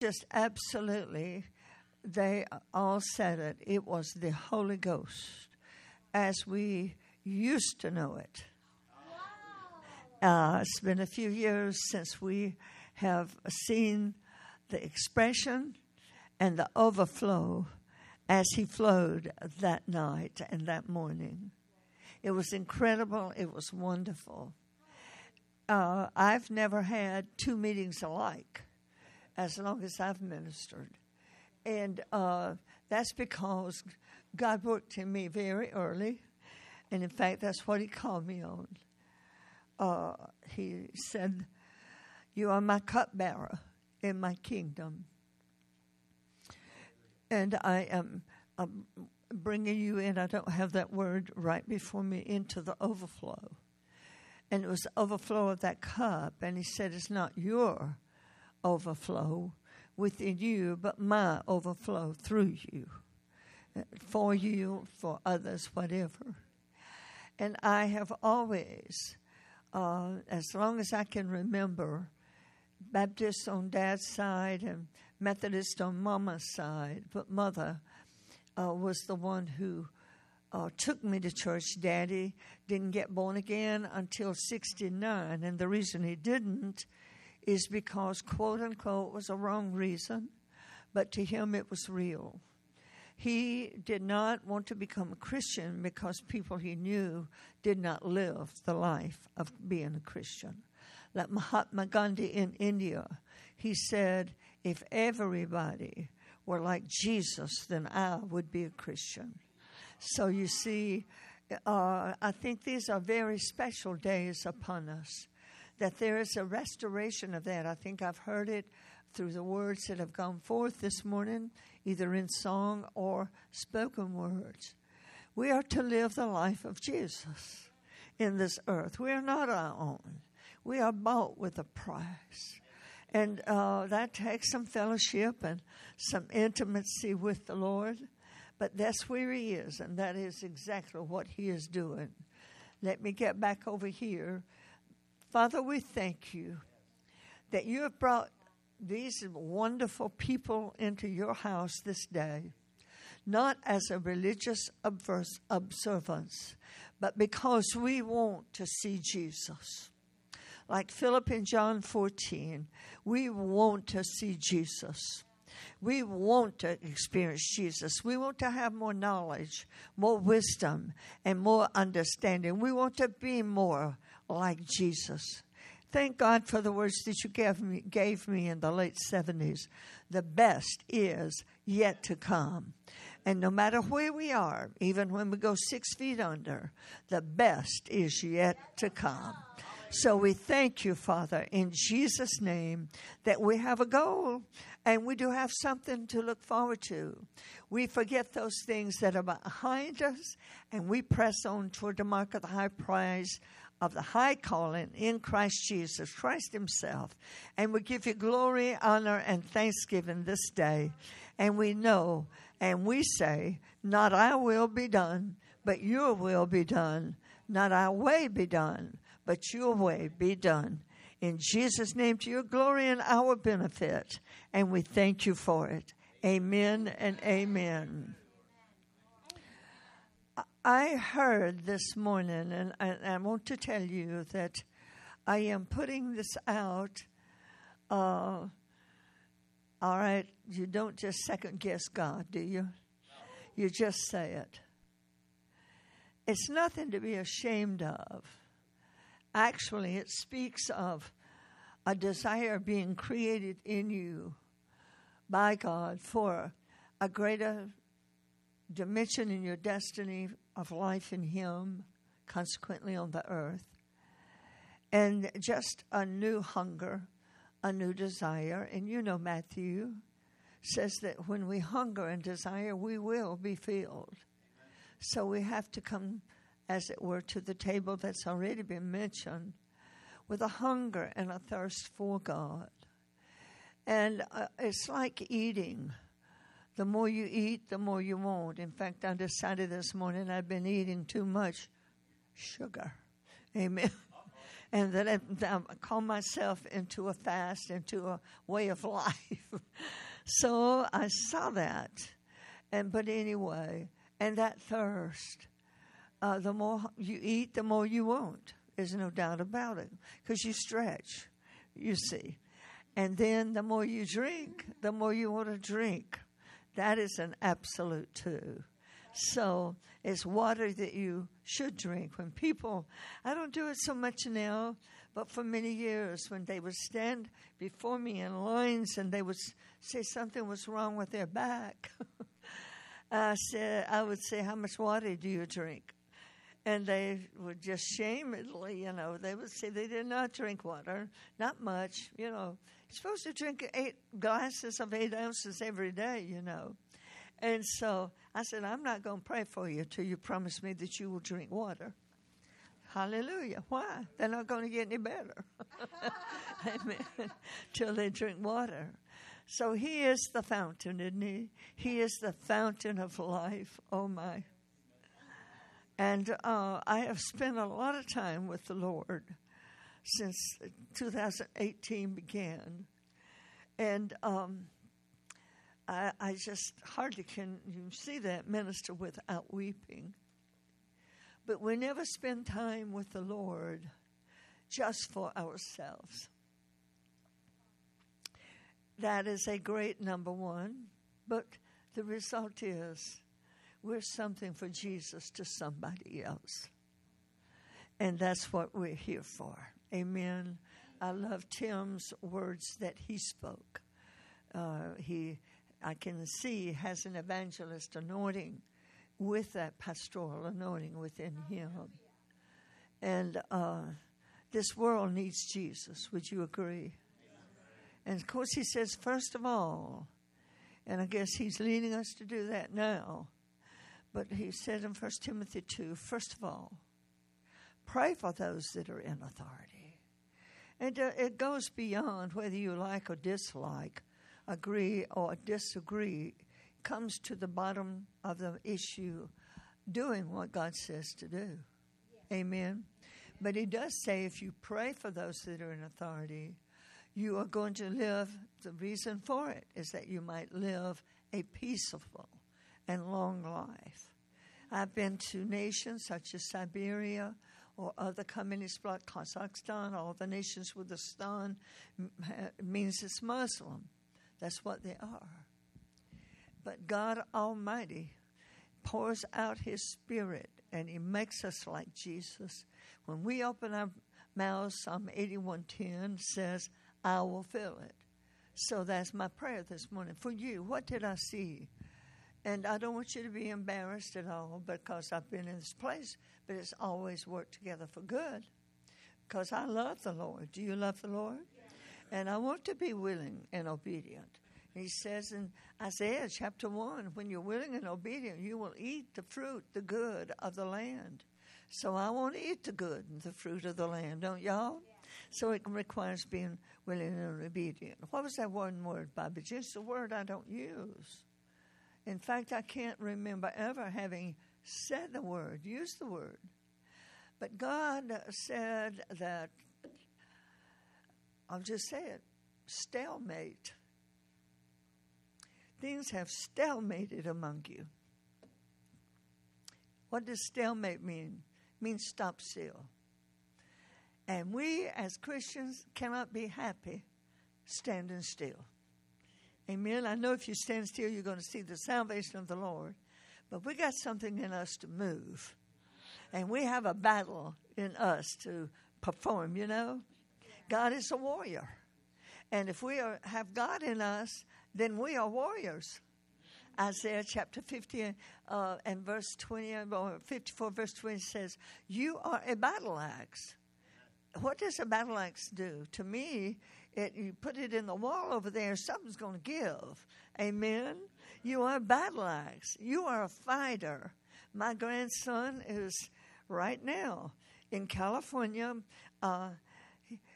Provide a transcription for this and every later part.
just absolutely, they all said it. It was the Holy Ghost as we used to know it. Uh, it's been a few years since we have seen the expression and the overflow as he flowed that night and that morning. It was incredible. It was wonderful. Uh, I've never had two meetings alike as long as I've ministered. And uh, that's because God worked in me very early. And in fact, that's what He called me on. Uh, he said, You are my cupbearer in my kingdom. And I am I'm bringing you in, I don't have that word right before me, into the overflow. And it was the overflow of that cup. And he said, It's not your overflow within you, but my overflow through you, for you, for others, whatever. And I have always, uh, as long as I can remember, Baptist on dad's side and Methodist on mama's side, but mother uh, was the one who uh, took me to church. Daddy didn't get born again until 69, and the reason he didn't is because, quote unquote, was a wrong reason, but to him it was real. He did not want to become a Christian because people he knew did not live the life of being a Christian. Like Mahatma Gandhi in India, he said, if everybody were like Jesus, then I would be a Christian. So you see, uh, I think these are very special days upon us that there is a restoration of that. I think I've heard it through the words that have gone forth this morning, either in song or spoken words. We are to live the life of Jesus in this earth. We are not our own. We are bought with a price. And uh, that takes some fellowship and some intimacy with the Lord. But that's where He is, and that is exactly what He is doing. Let me get back over here Father, we thank you that you have brought these wonderful people into your house this day, not as a religious observance, but because we want to see Jesus. Like Philip in John 14, we want to see Jesus. We want to experience Jesus. We want to have more knowledge, more wisdom, and more understanding. We want to be more like Jesus. Thank God for the words that you gave me, gave me in the late 70s. The best is yet to come. And no matter where we are, even when we go six feet under, the best is yet to come. So we thank you, Father, in Jesus' name, that we have a goal and we do have something to look forward to. We forget those things that are behind us and we press on toward the mark of the high prize of the high calling in Christ Jesus, Christ Himself. And we give you glory, honor, and thanksgiving this day. And we know and we say, Not our will be done, but your will be done. Not our way be done, but your way be done. In Jesus' name, to your glory and our benefit. And we thank you for it. Amen and amen. I heard this morning, and I, I, want to tell you that I am putting this out. Uh, all right, you don't just second guess God, do you? You just say it. It's nothing to be ashamed of. Actually, it speaks of a desire being created in you by God for a greater dimension in your destiny of life in Him, consequently on the earth, and just a new hunger, a new desire. And you know, Matthew says that when we hunger and desire, we will be filled. So we have to come, as it were, to the table that's already been mentioned with a hunger and a thirst for God. And uh, it's like eating. The more you eat, the more you want. In fact, I decided this morning I've been eating too much sugar. Amen. and that I, I call myself into a fast, into a way of life. so I saw that, and but anyway, and that thirst. Uh, the more you eat, the more you want. There's no doubt about it, because you stretch. You see, and then the more you drink, the more you want to drink. That is an absolute too. So it's water that you should drink. When people, I don't do it so much now, but for many years, when they would stand before me in lines and they would say something was wrong with their back, I said, I would say, "How much water do you drink?" And they would just shamedly, you know, they would say they did not drink water, not much, you know. You're supposed to drink eight glasses of eight ounces every day, you know. And so I said, I'm not going to pray for you till you promise me that you will drink water. Hallelujah. Why? They're not going to get any better. Amen. till they drink water. So he is the fountain, isn't he? He is the fountain of life. Oh, my. And uh, I have spent a lot of time with the Lord since 2018 began. And um, I, I just hardly can see that minister without weeping. But we never spend time with the Lord just for ourselves. That is a great number one, but the result is we're something for Jesus to somebody else. And that's what we're here for. Amen. I love Tim's words that he spoke. Uh, he I can see has an evangelist anointing with that pastoral anointing within him. And uh, this world needs Jesus. Would you agree? And of course, he says, first of all, and I guess he's leading us to do that now. But he said in 1 Timothy 2, first of all, pray for those that are in authority. And uh, it goes beyond whether you like or dislike agree or disagree comes to the bottom of the issue doing what God says to do. Amen. But he does say if you pray for those that are in authority, you are going to live. The reason for it is that you might live a peaceful and long life. I've been to nations such as Siberia or other communist bloc, Kazakhstan, all the nations with the stan means it's Muslim. That's what they are. But God Almighty pours out His Spirit and He makes us like Jesus. When we open our mouths, Psalm 81:10 says, I will fill it. So that's my prayer this morning for you. What did I see? And I don't want you to be embarrassed at all because I've been in this place, but it's always worked together for good because I love the Lord. Do you love the Lord? And I want to be willing and obedient. He says in Isaiah chapter 1 when you're willing and obedient, you will eat the fruit, the good of the land. So I want to eat the good and the fruit of the land, don't y'all? Yeah. So it requires being willing and obedient. What was that one word, Bobbie? Just a word I don't use. In fact, I can't remember ever having said the word, used the word. But God said that I'll just say it stalemate. Things have stalemated among you. What does stalemate mean? It means stop still. And we as Christians cannot be happy standing still. Amen. I know if you stand still, you're going to see the salvation of the Lord. But we got something in us to move. And we have a battle in us to perform, you know? God is a warrior. And if we are, have God in us, then we are warriors. Isaiah chapter 50 uh, and verse 20, or 54, verse 20 says, You are a battle axe. What does a battle axe do? To me, it, you put it in the wall over there, something's going to give. Amen? You are a battle axe. You are a fighter. My grandson is right now in California. Uh,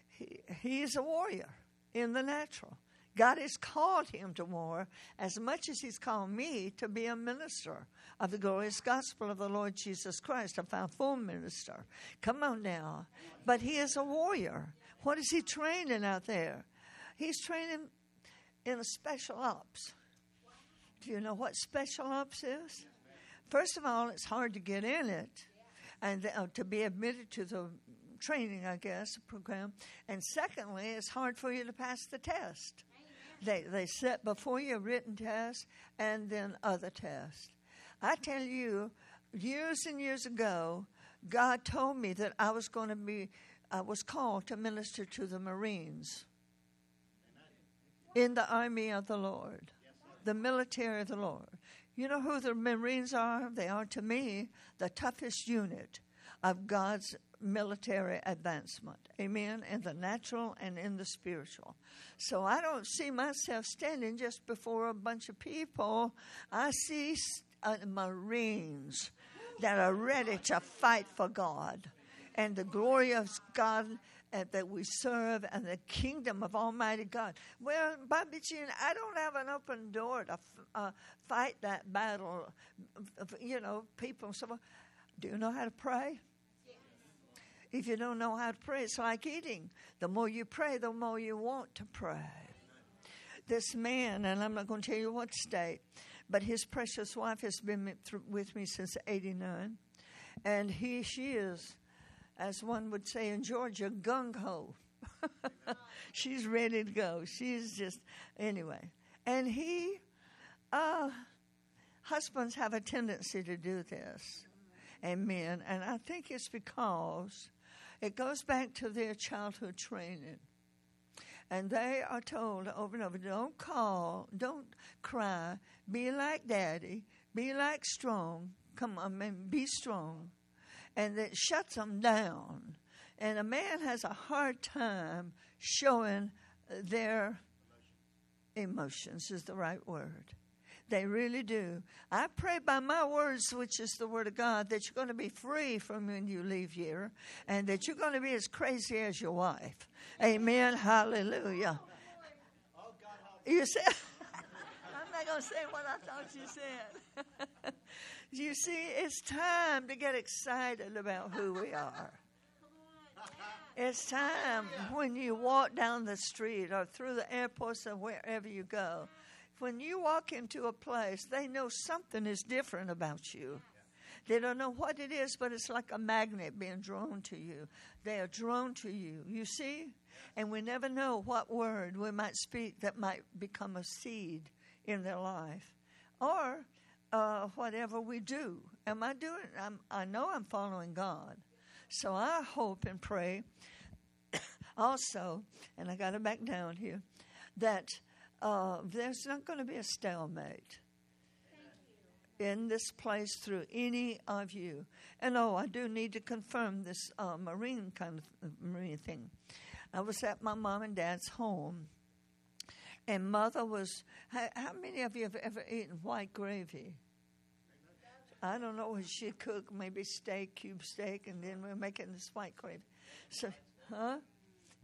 he, he is a warrior in the natural. God has called him to war as much as he's called me to be a minister of the glorious gospel of the Lord Jesus Christ, a fivefold minister. Come on now. But he is a warrior. What is he training out there? He's training in a special ops. Do you know what special ops is? First of all, it's hard to get in it and uh, to be admitted to the training, I guess, program. And secondly, it's hard for you to pass the test. They, they set before you a written test and then other tests. I tell you, years and years ago, God told me that I was going to be, I was called to minister to the Marines in the army of the Lord, the military of the Lord. You know who the Marines are? They are to me the toughest unit of God's military advancement. Amen. In the natural and in the spiritual. So I don't see myself standing just before a bunch of people. I see uh, Marines that are ready to fight for God and the glory of God uh, that we serve and the kingdom of Almighty God. Well, Bobbie Jean, I don't have an open door to f- uh, fight that battle. You know, people. So, do you know how to pray? If you don't know how to pray, it's like eating. The more you pray, the more you want to pray. This man, and I'm not going to tell you what state, but his precious wife has been with me since 89. And he, she is, as one would say in Georgia, gung ho. She's ready to go. She's just, anyway. And he, uh, husbands have a tendency to do this. Amen. And I think it's because it goes back to their childhood training. And they are told over and over don't call, don't cry, be like daddy, be like strong. Come on, man, be strong. And it shuts them down. And a man has a hard time showing their emotions, is the right word. They really do. I pray by my words, which is the word of God, that you're going to be free from when you leave here and that you're going to be as crazy as your wife. Amen. Hallelujah. You said, I'm not going to say what I thought you said. you see, it's time to get excited about who we are. It's time when you walk down the street or through the airports or wherever you go when you walk into a place, they know something is different about you. They don't know what it is, but it's like a magnet being drawn to you. They are drawn to you. You see? And we never know what word we might speak that might become a seed in their life. Or uh, whatever we do. Am I doing? I'm, I know I'm following God. So I hope and pray also, and I got to back down here, that uh, there's not going to be a stalemate in this place through any of you. And oh, I do need to confirm this uh, marine kind of marine thing. I was at my mom and dad's home, and mother was. How, how many of you have ever eaten white gravy? I don't know what she cooked, maybe steak, cube steak, and then we're making this white gravy. So, huh?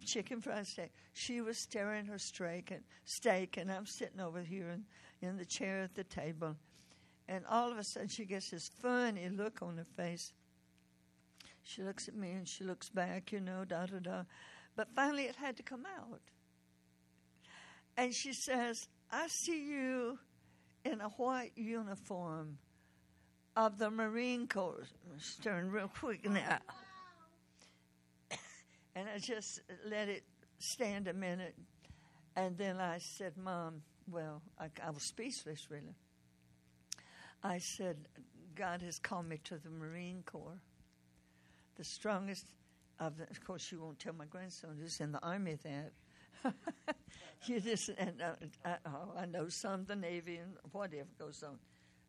chicken fried steak. She was stirring her steak and steak, and I'm sitting over here in, in the chair at the table. And all of a sudden, she gets this funny look on her face. She looks at me and she looks back, you know, da da da. But finally, it had to come out. And she says, I see you in a white uniform of the Marine Corps. Stirring real quick now. And I just let it stand a minute. And then I said, Mom, well, I, I was speechless really. I said, God has called me to the Marine Corps. The strongest of the, of course, you won't tell my grandson who's in the Army that. you just, and uh, I, oh, I know some the Navy and whatever goes on.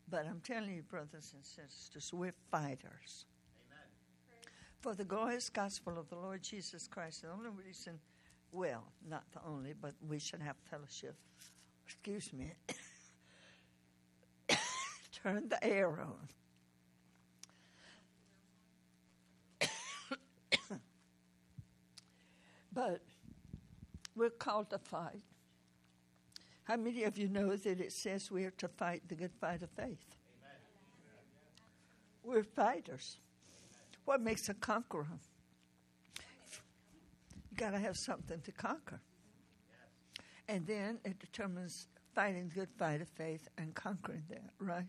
But I'm telling you, brothers and sisters, we're fighters for the glorious gospel of the Lord Jesus Christ. The only reason, well, not the only, but we should have fellowship. Excuse me. Turn the air on. but we're called to fight. How many of you know that it says we are to fight the good fight of faith? Amen. We're fighters. What makes a conqueror? You got to have something to conquer. And then it determines fighting the good fight of faith and conquering that, right?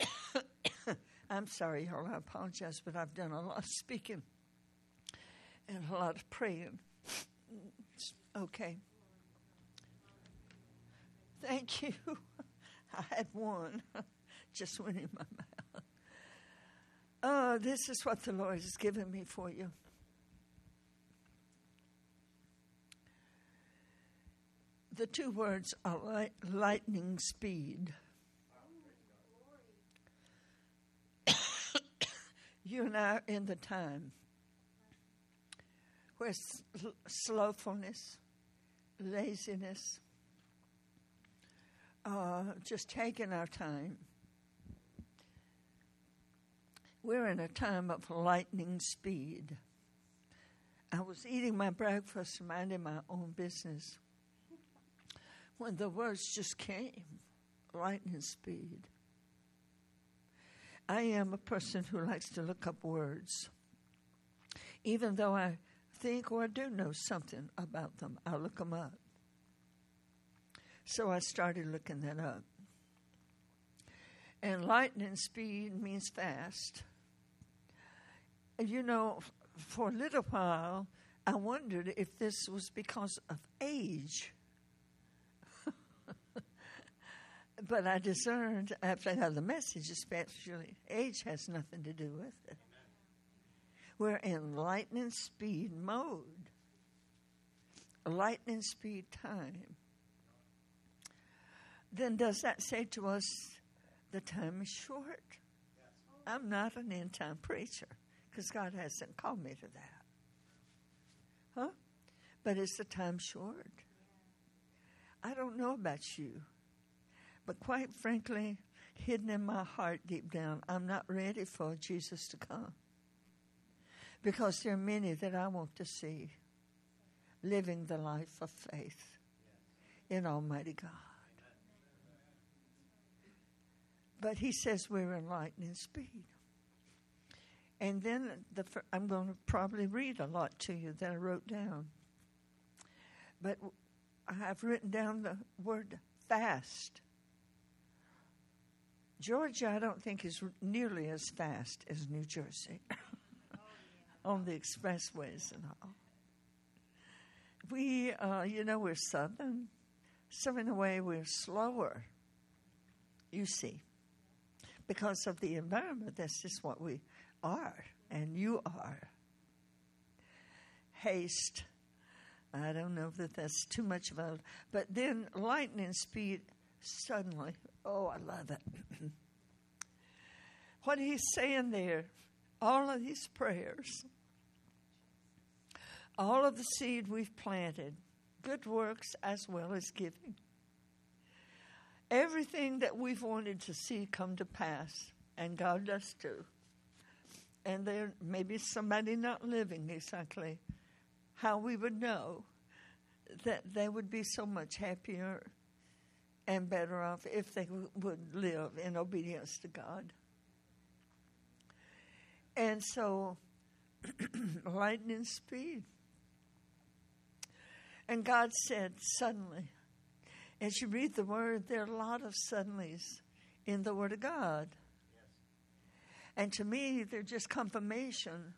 I'm sorry, y'all. I apologize, but I've done a lot of speaking and a lot of praying. Okay. Thank you. I had one. Just went in my mouth. Oh, this is what the Lord has given me for you. The two words are light, lightning speed. you and I are in the time where slowfulness, laziness, uh, just taking our time. We're in a time of lightning speed. I was eating my breakfast, minding my own business, when the words just came lightning speed. I am a person who likes to look up words. Even though I think or do know something about them, I'll look them up. So I started looking that up. And lightning speed means fast. You know, for a little while, I wondered if this was because of age. but I discerned after I got the message, especially, age has nothing to do with it. We're in lightning speed mode, lightning speed time. Then does that say to us the time is short? I'm not an end time preacher because God hasn't called me to that. Huh? But is the time short? I don't know about you, but quite frankly, hidden in my heart deep down, I'm not ready for Jesus to come because there are many that I want to see living the life of faith in Almighty God. But he says we're in lightning speed. And then the, I'm going to probably read a lot to you that I wrote down. But I have written down the word fast. Georgia, I don't think, is nearly as fast as New Jersey. on the expressways and all. We, uh, you know, we're southern, so in a way we're slower, you see, because of the environment. That's just what we are, and you are. Haste. I don't know that that's too much of a, but then lightning speed suddenly. Oh, I love it. what he's saying there, all of these prayers all of the seed we've planted, good works as well as giving. Everything that we've wanted to see come to pass, and God does too. And there may be somebody not living exactly how we would know that they would be so much happier and better off if they w- would live in obedience to God. And so, lightning speed. And God said, suddenly. As you read the word, there are a lot of suddenlies in the word of God. Yes. And to me, they're just confirmation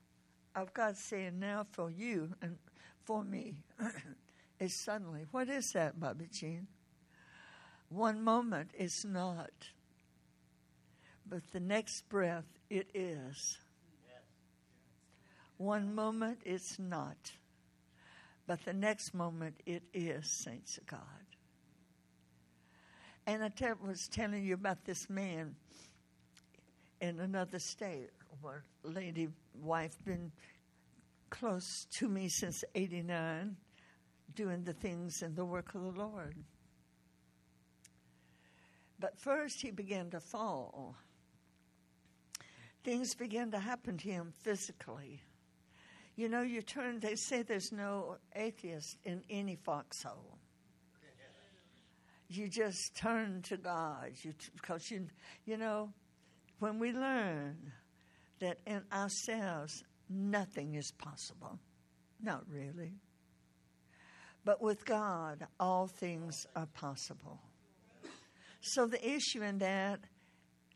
of God saying, now for you and for me is suddenly. What is that, Bobbie Jean? One moment is not, but the next breath it is. One moment it's not but the next moment, it is saints of God. And I tell, was telling you about this man in another state, where lady wife been close to me since '89, doing the things in the work of the Lord. But first, he began to fall. Things began to happen to him physically. You know, you turn, they say there's no atheist in any foxhole. You just turn to God. You because you you know when we learn that in ourselves nothing is possible, not really. But with God, all things are possible. So the issue in that,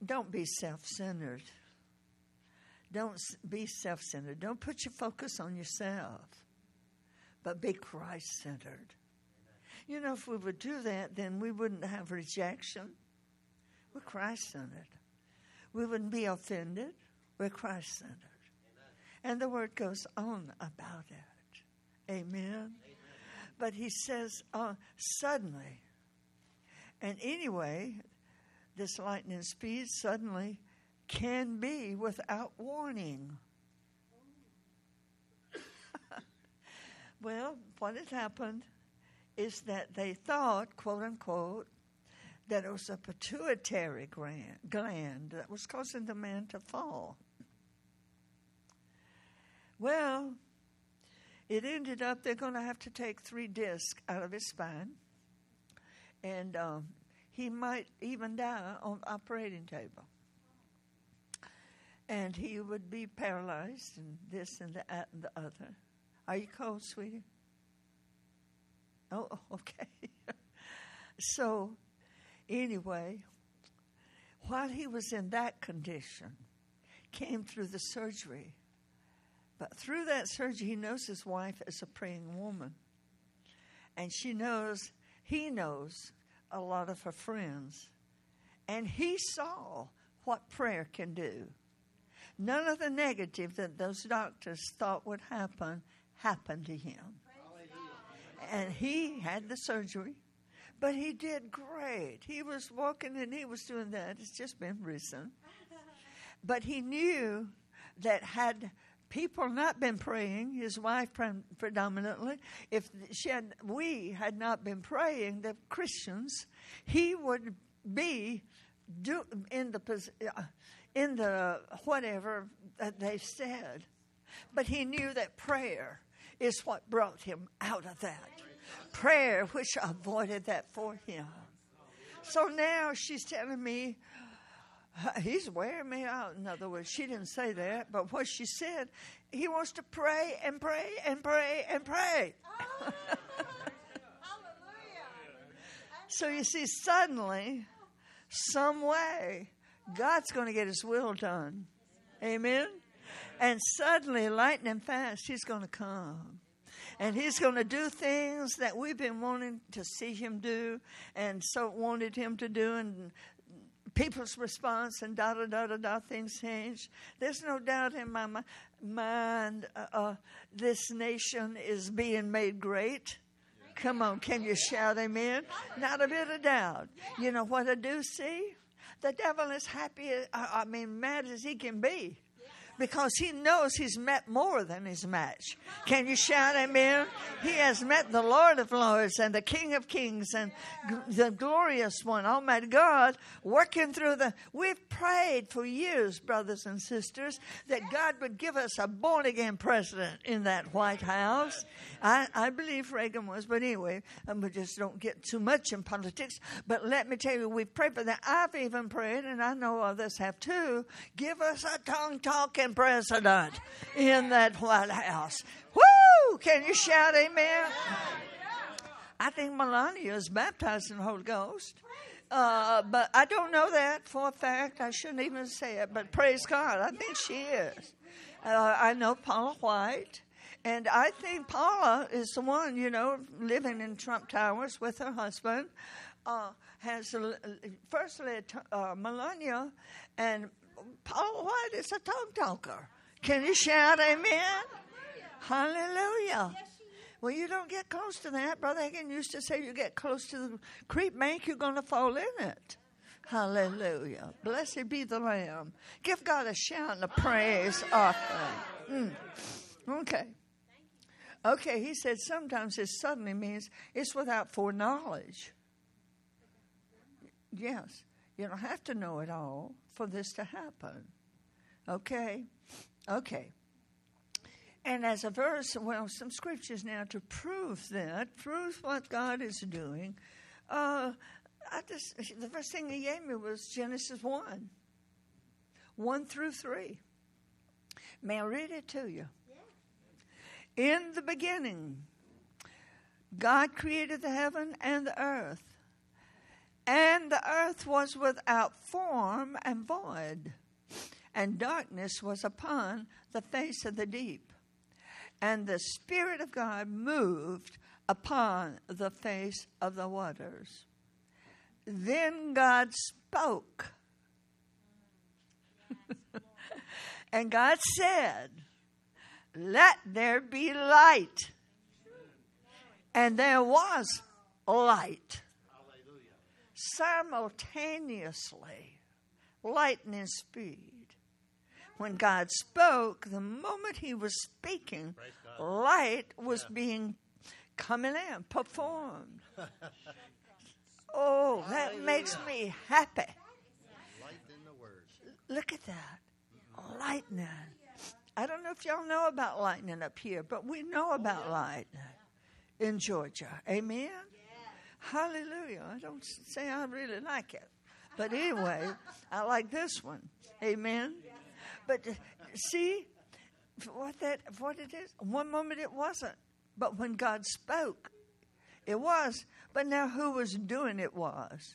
don't be self centered. Don't be self centered. Don't put your focus on yourself, but be Christ centered. You know, if we would do that, then we wouldn't have rejection. We're Christ centered. We wouldn't be offended. We're Christ centered. And the word goes on about it. Amen. Amen. But he says, uh, suddenly. And anyway, this lightning speed suddenly can be without warning. well, what had happened is that they thought, quote unquote, that it was a pituitary gland that was causing the man to fall. Well, it ended up they're going to have to take three discs out of his spine, and um, he might even die on the operating table. And he would be paralyzed, and this and that and the other. Are you cold, sweetie? Oh, okay. so, anyway, while he was in that condition, came through the surgery. But through that surgery, he knows his wife is a praying woman. And she knows, he knows a lot of her friends. And he saw what prayer can do. None of the negative that those doctors thought would happen happened to him and he had the surgery, but he did great. He was walking and he was doing that. It's just been recent. But he knew that had people not been praying, his wife predominantly, if she had, we had not been praying, the Christians, he would be do, in the uh, in the whatever that they said. But he knew that prayer is what brought him out of that. Prayer, which avoided that for him. So now she's telling me, uh, he's wearing me out. In other words, she didn't say that, but what she said, he wants to pray and pray and pray and pray. Oh, so you see, suddenly, some way, God's going to get his will done. Amen? And suddenly, lightning fast, he's going to come. And he's going to do things that we've been wanting to see him do and so wanted him to do. And people's response and da da da da da things change. There's no doubt in my mind uh, uh, this nation is being made great. Come on, can you shout amen? Not a bit of doubt. You know what I do see? The devil is happy, I mean, mad as he can be because he knows he's met more than his match. Can you shout amen? He has met the Lord of Lords and the King of Kings and the glorious one, Almighty God, working through the. We've prayed for years, brothers and sisters, that God would give us a born again president in that White House. I, I believe Reagan was, but anyway, um, we just don't get too much in politics. But let me tell you, we've prayed for that. I've even prayed, and I know others have too. Give us a tongue talking president in that White House. Woo! Can you shout amen? I think Melania is baptized in the Holy Ghost. Uh, but I don't know that for a fact. I shouldn't even say it, but praise God. I think she is. Uh, I know Paula White. And I think Paula is the one, you know, living in Trump Towers with her husband. Uh, has firstly uh, Melania and Paul White is a tongue talker. Can you shout amen? Hallelujah. Well, you don't get close to that. Brother Hagin used to say you get close to the creep bank, you're going to fall in it. Hallelujah. Blessed be the Lamb. Give God a shout and a praise offering. Mm. Okay. Okay, he said sometimes it suddenly means it's without foreknowledge. Yes, you don't have to know it all for this to happen. Okay? Okay. And as a verse, well, some scriptures now to prove that, prove what God is doing. Uh, what this, the first thing he gave me was Genesis 1 1 through 3. May I read it to you? In the beginning, God created the heaven and the earth. And the earth was without form and void, and darkness was upon the face of the deep. And the Spirit of God moved upon the face of the waters. Then God spoke. and God said, Let there be light. And there was light. Simultaneously, lightning speed. When God spoke, the moment He was speaking, light was yeah. being coming in, performed. oh, that Hallelujah. makes me happy. Look at that. Lightning. I don't know if y'all know about lightning up here, but we know about lightning in Georgia. Amen? Hallelujah. I don't say I really like it. But anyway, I like this one. Amen? But see what that what it is? One moment it wasn't. But when God spoke, it was. But now who was doing it was?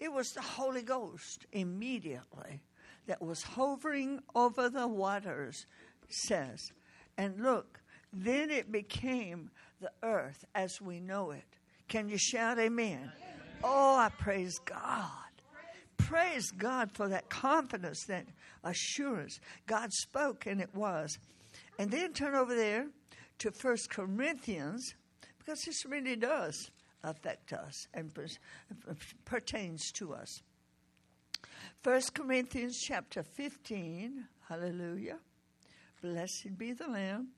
It was the Holy Ghost immediately that was hovering over the waters, says. And look, then it became the earth as we know it. Can you shout amen? Oh, I praise God. Praise God for that confidence, that assurance. God spoke and it was. And then turn over there to First Corinthians because this really does affect us and pertains to us. First Corinthians chapter 15, hallelujah. Blessed be the Lamb.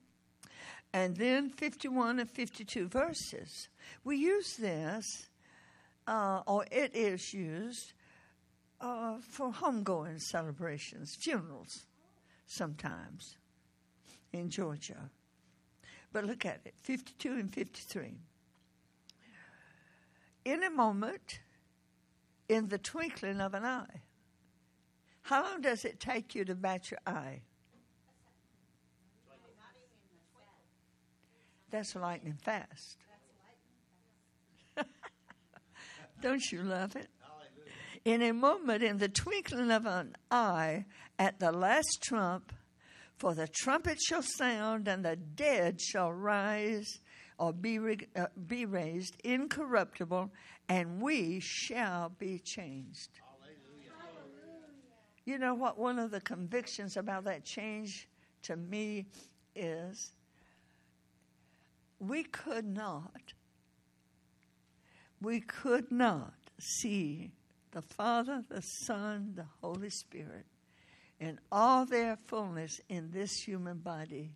And then 51 and 52 verses. We use this, uh, or it is used, uh, for homegoing celebrations, funerals, sometimes in Georgia. But look at it 52 and 53. In a moment, in the twinkling of an eye. How long does it take you to bat your eye? That's lightning fast. Don't you love it? In a moment, in the twinkling of an eye, at the last trump, for the trumpet shall sound, and the dead shall rise or be, uh, be raised incorruptible, and we shall be changed. You know what? One of the convictions about that change to me is we could not, we could not see the Father, the Son, the Holy Spirit in all their fullness in this human body,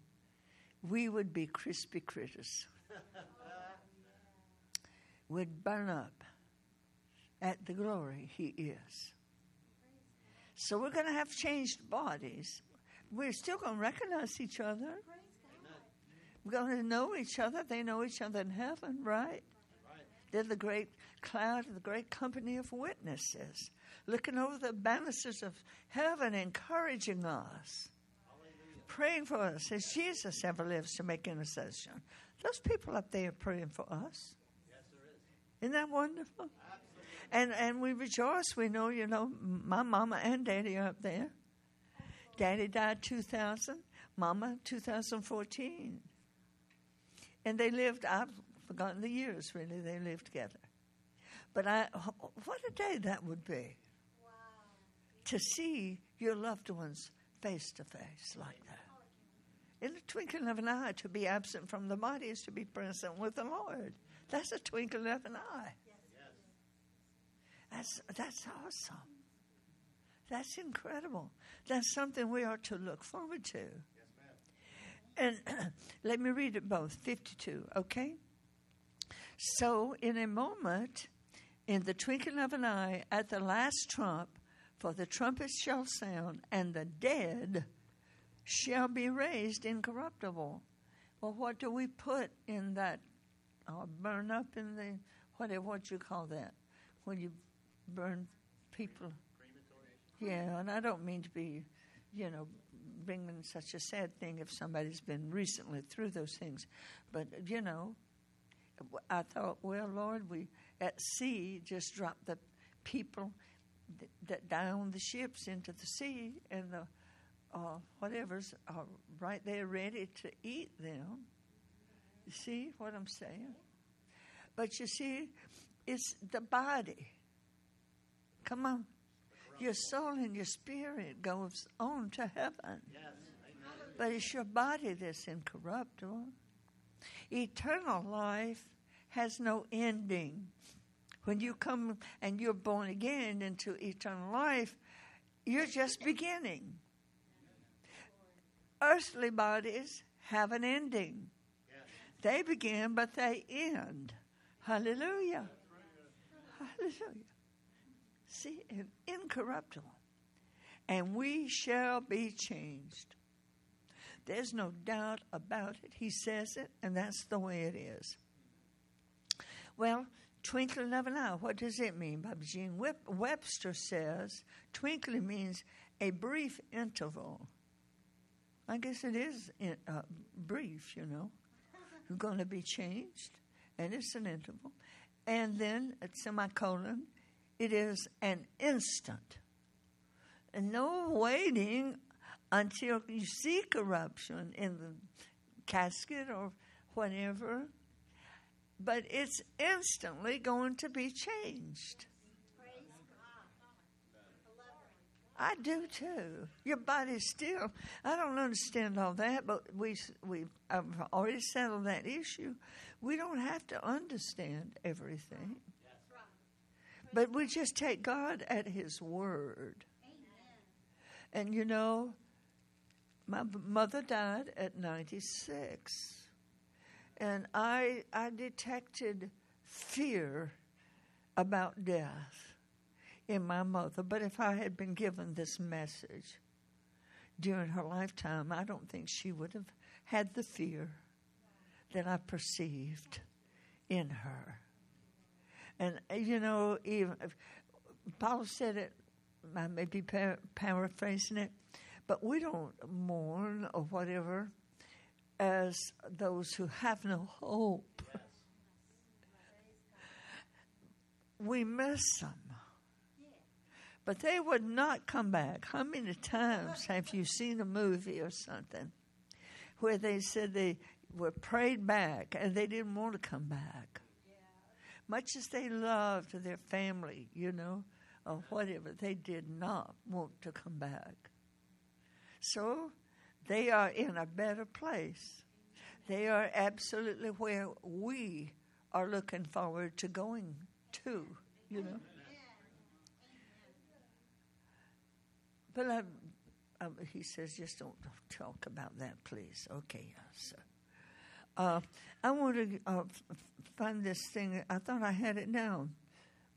we would be crispy critters. would burn up at the glory He is. So we're going to have changed bodies. We're still going to recognize each other. We're going to know each other. They know each other in heaven, right? They're the great cloud, the great company of witnesses looking over the banisters of heaven, encouraging us, Hallelujah. praying for us as Jesus ever lives to make intercession. Those people up there praying for us. Yes, is. Isn't that wonderful? Absolutely. And and we rejoice. We know, you know, my mama and daddy are up there. Daddy died 2000, mama 2014. And they lived, I've forgotten the years really, they lived together. But I, what a day that would be wow. to see your loved ones face to face like that. In the twinkling of an eye, to be absent from the body is to be present with the Lord. That's a twinkling of an eye. That's, that's awesome. That's incredible. That's something we are to look forward to. And let me read it both 52, okay? So, in a moment, in the twinkling of an eye, at the last trump, for the trumpet shall sound, and the dead shall be raised incorruptible. Well, what do we put in that? Uh, burn up in the what? What you call that? When you burn people. Yeah, and I don't mean to be, you know, bringing such a sad thing if somebody's been recently through those things. But, you know, I thought, well, Lord, we at sea just dropped the people that, that down the ships into the sea, and the uh, whatever's are right there ready to eat them. You see what I'm saying? But you see, it's the body. Come on. Your soul and your spirit goes on to heaven. But it's your body that's incorruptible. Eternal life has no ending. When you come and you're born again into eternal life, you're just beginning. Earthly bodies have an ending. They begin, but they end. Hallelujah. Hallelujah. See, incorruptible. And we shall be changed. There's no doubt about it. He says it, and that's the way it is. Well, twinkling of an eye, what does it mean? Bobbie Jean Webster says twinkling means a brief interval. I guess it is in, uh, brief, you know. You're going to be changed, and it's an interval. And then a semicolon, it is an instant. No waiting until you see corruption in the casket or whatever but it's instantly going to be changed. I do too. Your body's still. I don't understand all that, but we we I've already settled that issue. We don't have to understand everything, but we just take God at His word. And you know, my mother died at ninety six and I, I detected fear about death in my mother. But if I had been given this message during her lifetime, I don't think she would have had the fear that I perceived in her. And, uh, you know, even Paul said it, I may be par- paraphrasing it, but we don't mourn or whatever as those who have no hope. We miss them. But they would not come back. How many times have you seen a movie or something where they said they were prayed back and they didn't want to come back? Much as they loved their family, you know, or whatever, they did not want to come back. So they are in a better place. They are absolutely where we are looking forward to going to, you know. But I, I, he says, just don't talk about that, please. Okay, yes. Uh, I want to uh, find this thing. I thought I had it down,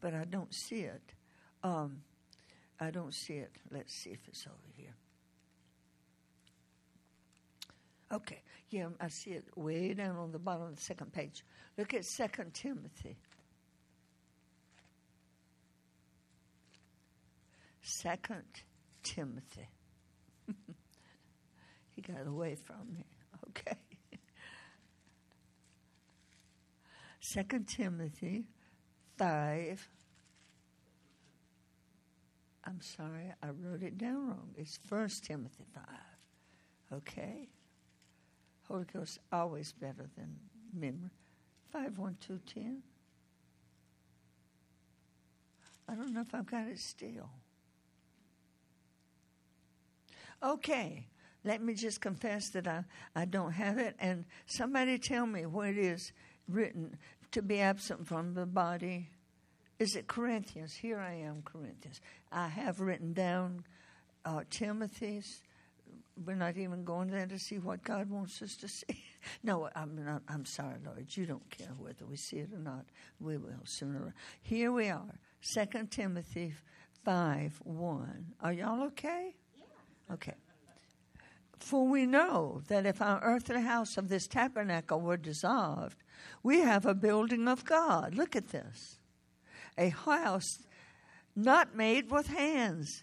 but I don't see it. Um, I don't see it. Let's see if it's over here. Okay, yeah, I see it way down on the bottom of the second page. Look at Second Timothy. Second Timothy. he got away from me. Okay. Second Timothy five. I'm sorry, I wrote it down wrong. It's First Timothy five. Okay. Holy Ghost always better than memory. Five one two ten. I don't know if I've got it still. Okay, let me just confess that I, I don't have it, and somebody tell me where it is written to be absent from the body. Is it Corinthians? Here I am, Corinthians. I have written down uh, Timothy's, we're not even going there to see what God wants us to see. no, I'm not, I'm sorry, Lord. You don't care whether we see it or not. We will sooner. Here we are, Second Timothy five one. Are y'all okay? Yeah. Okay. For we know that if our earthly house of this tabernacle were dissolved, we have a building of God. Look at this. A house not made with hands,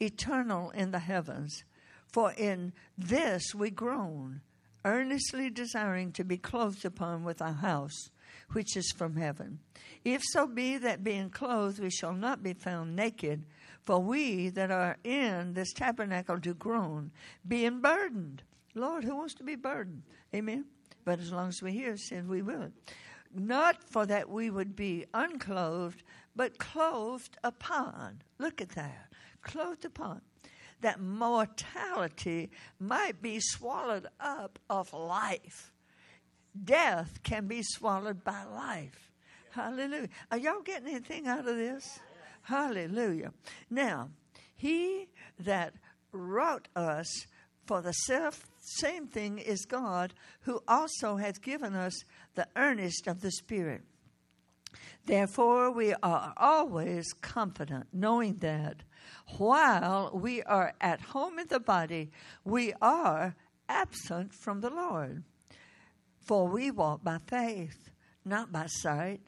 eternal in the heavens. For in this we groan, earnestly desiring to be clothed upon with a house which is from heaven. If so be that being clothed we shall not be found naked, for we that are in this tabernacle do groan, being burdened. Lord, who wants to be burdened? Amen. But as long as we hear, said we will. Not for that we would be unclothed, but clothed upon. Look at that. Clothed upon. That mortality might be swallowed up of life. Death can be swallowed by life. Hallelujah. Are y'all getting anything out of this? Hallelujah. Now, he that wrought us for the self same thing is God, who also hath given us the earnest of the Spirit. Therefore, we are always confident, knowing that while we are at home in the body, we are absent from the Lord. For we walk by faith, not by sight.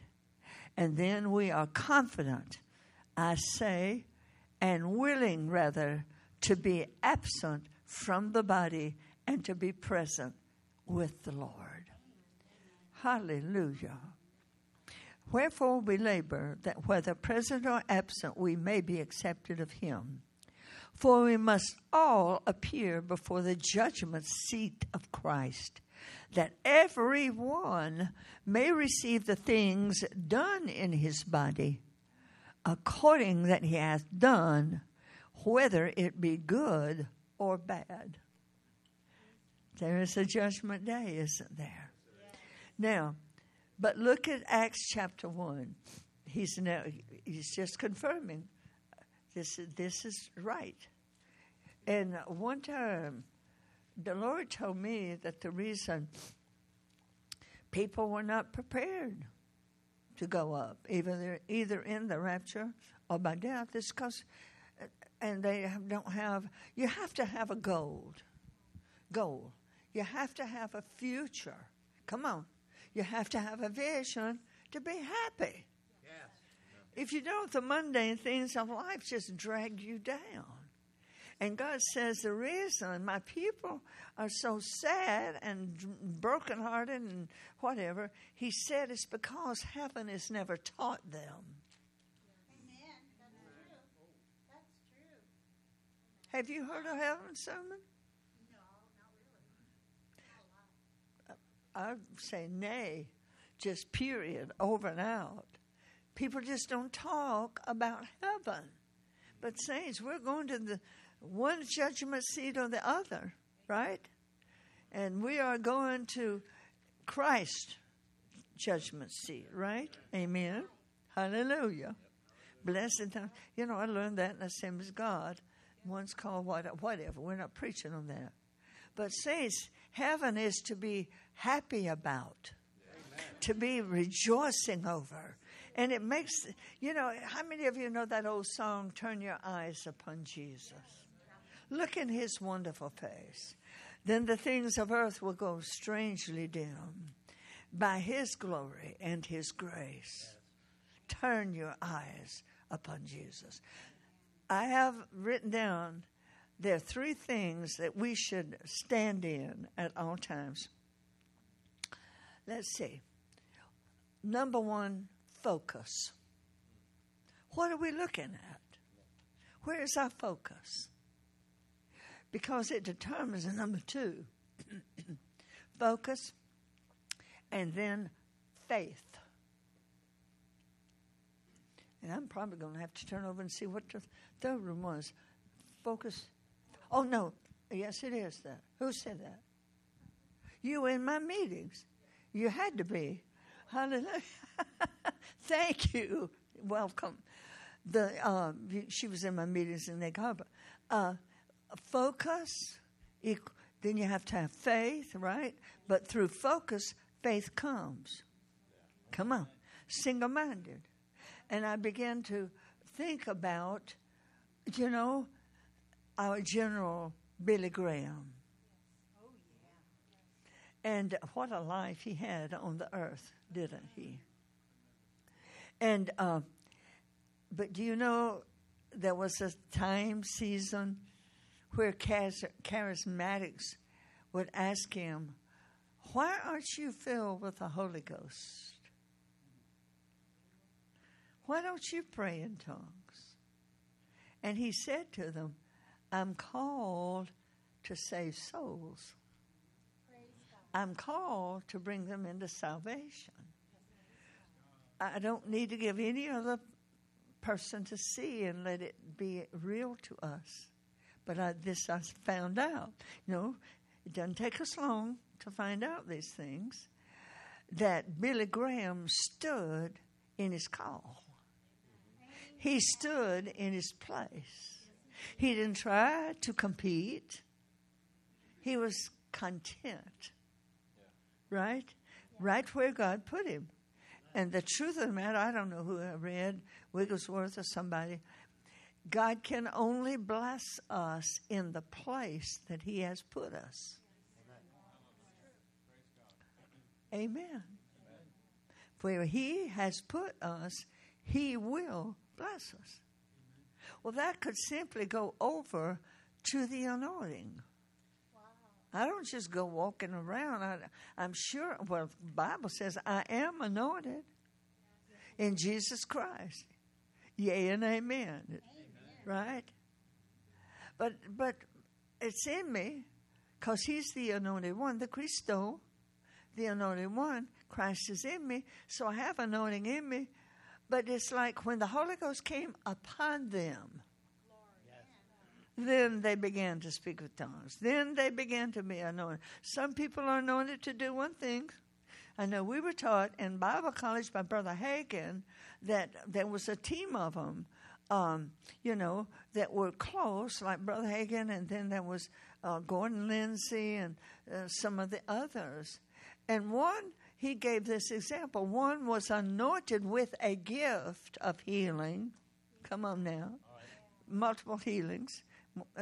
And then we are confident, I say, and willing rather to be absent from the body and to be present with the Lord. Hallelujah. Wherefore we labor that whether present or absent we may be accepted of him. For we must all appear before the judgment seat of Christ, that every one may receive the things done in his body, according that he hath done, whether it be good or bad. There is a judgment day, isn't there? Now, but look at Acts chapter 1. He's, now, he's just confirming this, this is right. And one time, the Lord told me that the reason people were not prepared to go up, either either in the rapture or by death, is because, and they don't have. You have to have a goal. Goal. You have to have a future. Come on. You have to have a vision to be happy. Yes. If you don't, the mundane things of life just drag you down. And God says the reason my people are so sad and brokenhearted and whatever, He said it's because heaven has never taught them. Amen. That's true. That's true. Have you heard of heaven sermon? I say nay, just period, over and out. People just don't talk about heaven. But, saints, we're going to the one judgment seat or the other, right? And we are going to Christ judgment seat, right? Amen. Hallelujah. Blessed time. You know, I learned that in the same as God. One's called whatever. We're not preaching on that. But saints, heaven is to be happy about, Amen. to be rejoicing over. And it makes, you know, how many of you know that old song, Turn Your Eyes Upon Jesus? Look in his wonderful face. Then the things of earth will go strangely dim by his glory and his grace. Turn your eyes upon Jesus. I have written down there are three things that we should stand in at all times. Let's see. Number one, focus. What are we looking at? Where is our focus? Because it determines the number two focus and then faith. And I'm probably going to have to turn over and see what the third one was. Focus. Oh, no. Yes, it is that. Who said that? You in my meetings. You had to be. Hallelujah. Thank you. Welcome. The uh, she was in my meetings in Egg Harbor. Uh, focus. Then you have to have faith, right? But through focus, faith comes. Come on, single-minded. And I began to think about, you know, our General Billy Graham and what a life he had on the earth, didn't he? And uh, But do you know there was a time season where charismatics would ask him, Why aren't you filled with the Holy Ghost? Why don't you pray in tongues? And he said to them, I'm called to save souls. I'm called to bring them into salvation. I don't need to give any other person to see and let it be real to us. But I, this I found out. You know, it doesn't take us long to find out these things. That Billy Graham stood in his call. He stood in his place. He didn't try to compete. He was content. Right? Right where God put him. And the truth of the matter, I don't know who I read, Wigglesworth or somebody. God can only bless us in the place that He has put us. Amen. Amen. Where He has put us, He will bless us. Well, that could simply go over to the anointing. I don't just go walking around. I, am sure, well, the Bible says, I am anointed in Jesus Christ. Yea and amen. amen. Right? But, but it's in me because He's the anointed one, the Christo, the anointed one. Christ is in me, so I have anointing in me. But it's like when the Holy Ghost came upon them then they began to speak with tongues. Then they began to be anointed. Some people are anointed to do one thing. I know we were taught in Bible college by Brother Hagin that there was a team of them, um, you know, that were close, like Brother Hagin, and then there was uh, Gordon Lindsay and uh, some of the others. And one, he gave this example. One was anointed with a gift of healing. Come on now. Multiple healings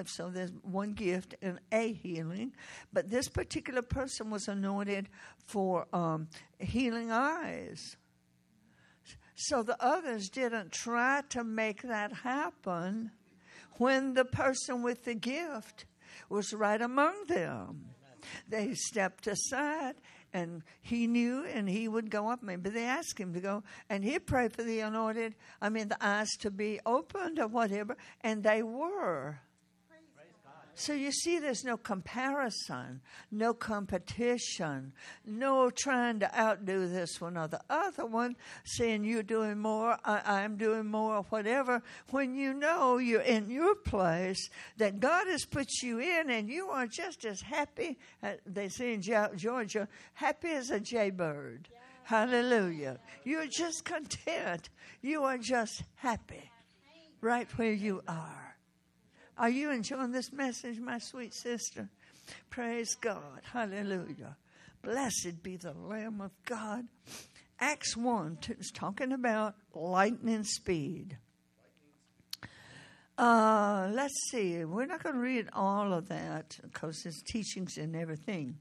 so there's one gift and a healing. But this particular person was anointed for um, healing eyes. So the others didn't try to make that happen when the person with the gift was right among them. They stepped aside and he knew and he would go up. Maybe they asked him to go and he'd pray for the anointed, I mean, the eyes to be opened or whatever, and they were. So you see, there's no comparison, no competition, no trying to outdo this one or the other one, saying you're doing more, I, am doing more, or whatever, when you know you're in your place that God has put you in and you are just as happy, uh, they say in Georgia, happy as a jaybird. Yeah. Hallelujah. You're just content. You are just happy right where you are. Are you enjoying this message, my sweet sister? Praise God. Hallelujah. Blessed be the Lamb of God. Acts 1 is talking about lightning speed. Uh, let's see. We're not going to read all of that because there's teachings in everything.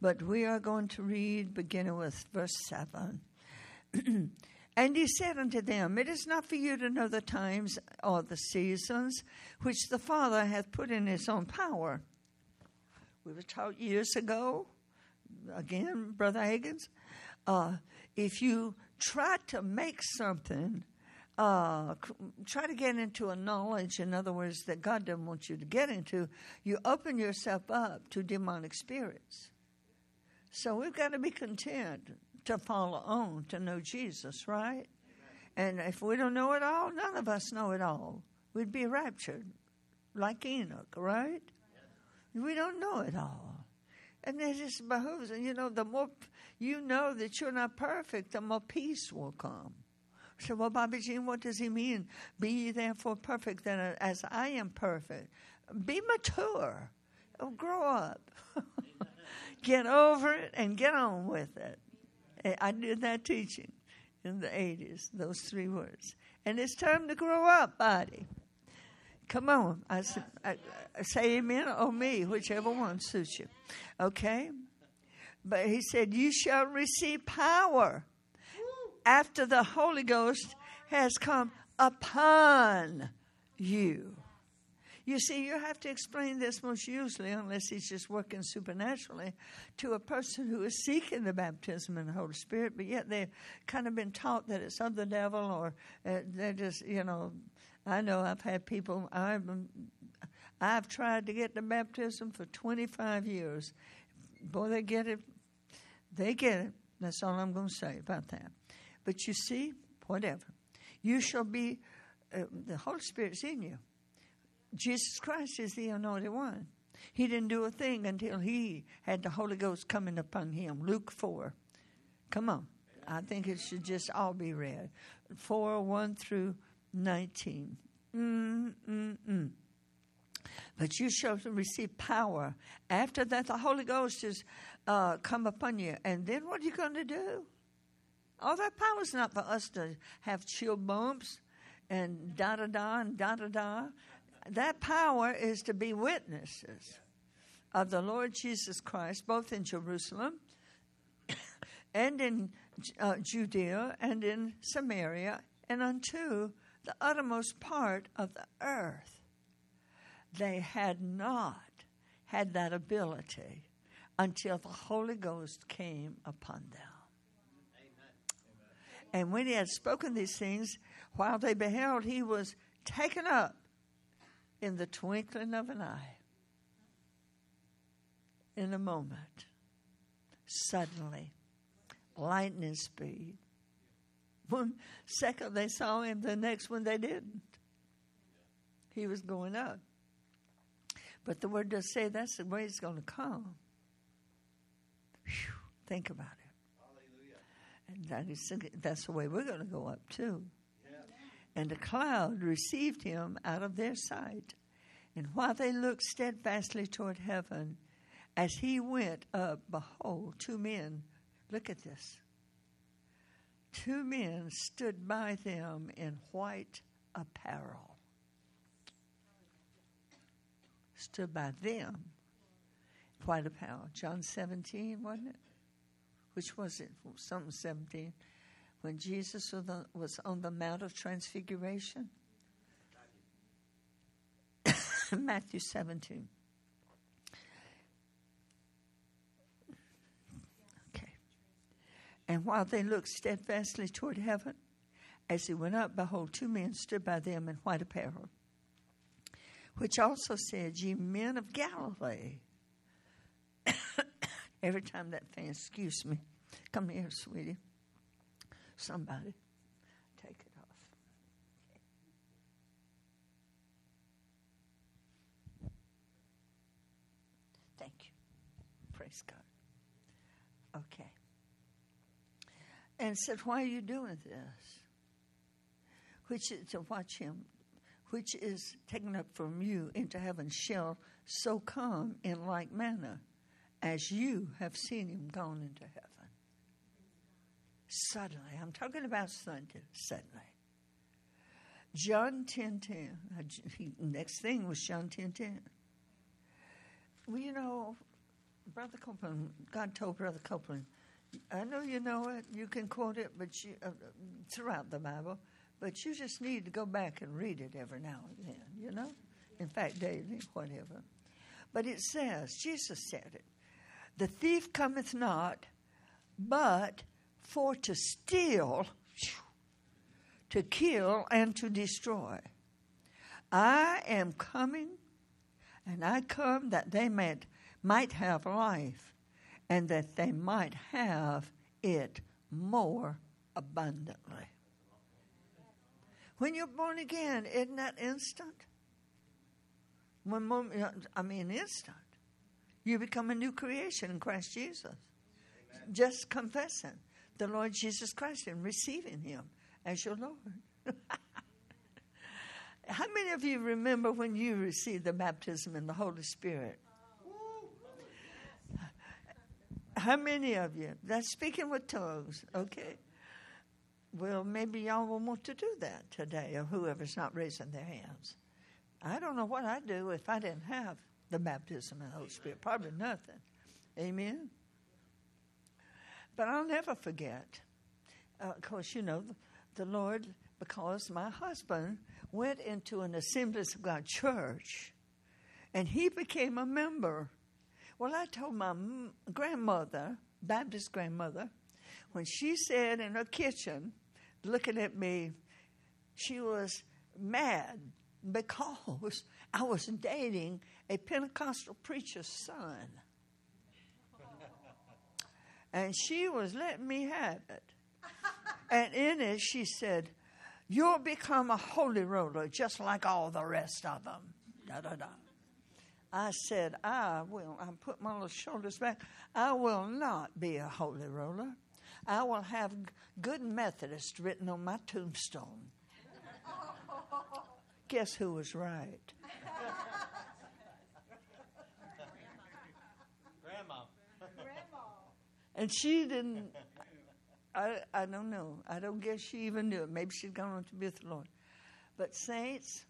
But we are going to read beginning with verse 7. And he said unto them, It is not for you to know the times or the seasons which the Father hath put in his own power. We were taught years ago, again, Brother Hagin, uh, if you try to make something, uh, try to get into a knowledge, in other words, that God doesn't want you to get into, you open yourself up to demonic spirits. So we've got to be content to follow on to know Jesus, right? And if we don't know it all, none of us know it all. We'd be raptured like Enoch, right? We don't know it all. And it just behooves, and you know, the more you know that you're not perfect, the more peace will come. So, well, Bobbie Jean, what does he mean? Be therefore perfect, then as I am perfect. Be mature. Oh, grow up. get over it and get on with it. I did that teaching in the 80s, those three words. And it's time to grow up, body. Come on. I, I, I say amen or me, whichever one suits you. Okay? But he said, You shall receive power after the Holy Ghost has come upon you. You see, you have to explain this most usually, unless he's just working supernaturally, to a person who is seeking the baptism in the Holy Spirit, but yet they've kind of been taught that it's of the devil, or uh, they're just, you know. I know I've had people. I've I've tried to get the baptism for 25 years. Boy, they get it. They get it. That's all I'm going to say about that. But you see, whatever. You shall be, uh, the Holy Spirit's in you. Jesus Christ is the anointed one. He didn't do a thing until he had the Holy Ghost coming upon him. Luke 4. Come on. I think it should just all be read. 4 1 through 19. Mm-mm-mm. But you shall receive power. After that, the Holy Ghost has uh, come upon you. And then what are you going to do? All that power is not for us to have chill bumps and da da da and da da da that power is to be witnesses of the Lord Jesus Christ, both in Jerusalem and in uh, Judea and in Samaria and unto the uttermost part of the earth. They had not had that ability until the Holy Ghost came upon them. And when he had spoken these things, while they beheld, he was taken up in the twinkling of an eye, in a moment, suddenly, lightning speed. One second they saw him, the next one they didn't. He was going up. But the word does say that's the way it's going to come. Whew, think about it. Hallelujah. And that is, that's the way we're going to go up too. And a cloud received him out of their sight. And while they looked steadfastly toward heaven, as he went up, behold, two men, look at this. Two men stood by them in white apparel. Stood by them, white apparel. John 17, wasn't it? Which was it? Something 17 when Jesus was on the Mount of Transfiguration? Matthew 17. Okay. And while they looked steadfastly toward heaven, as he went up, behold, two men stood by them in white apparel, which also said, Ye men of Galilee. Every time that fan, excuse me. Come here, sweetie. Somebody take it off. Thank you. Praise God. Okay. And said, Why are you doing this? Which is to watch him, which is taken up from you into heaven, shall so come in like manner as you have seen him gone into heaven. Suddenly, I'm talking about Sunday, suddenly. John 10 10. Next thing was John 10 10. Well, you know, Brother Copeland, God told Brother Copeland, I know you know it, you can quote it but you, uh, throughout the Bible, but you just need to go back and read it every now and then, you know? In fact, daily, whatever. But it says, Jesus said it, the thief cometh not, but for to steal, to kill, and to destroy. I am coming, and I come that they might, might have life, and that they might have it more abundantly. When you're born again, isn't that instant? One moment, I mean, instant. You become a new creation in Christ Jesus. Amen. Just confessing the Lord Jesus Christ and receiving Him as your Lord. How many of you remember when you received the baptism in the Holy Spirit? How many of you? That's speaking with tongues, okay? Well, maybe y'all will want to do that today, or whoever's not raising their hands. I don't know what I'd do if I didn't have the baptism in the Holy Spirit. Probably nothing. Amen? But I'll never forget. Uh, of course, you know, the, the Lord because my husband went into an Assemblies of God church and he became a member. Well, I told my grandmother, Baptist grandmother, when she said in her kitchen, looking at me, she was mad because I was dating a Pentecostal preacher's son. And she was letting me have it. And in it, she said, You'll become a holy roller just like all the rest of them. Da, da, da. I said, I will. I put my little shoulders back. I will not be a holy roller. I will have good Methodist written on my tombstone. Guess who was right? And she didn't, I, I don't know. I don't guess she even knew it. Maybe she'd gone on to be with the Lord. But, saints,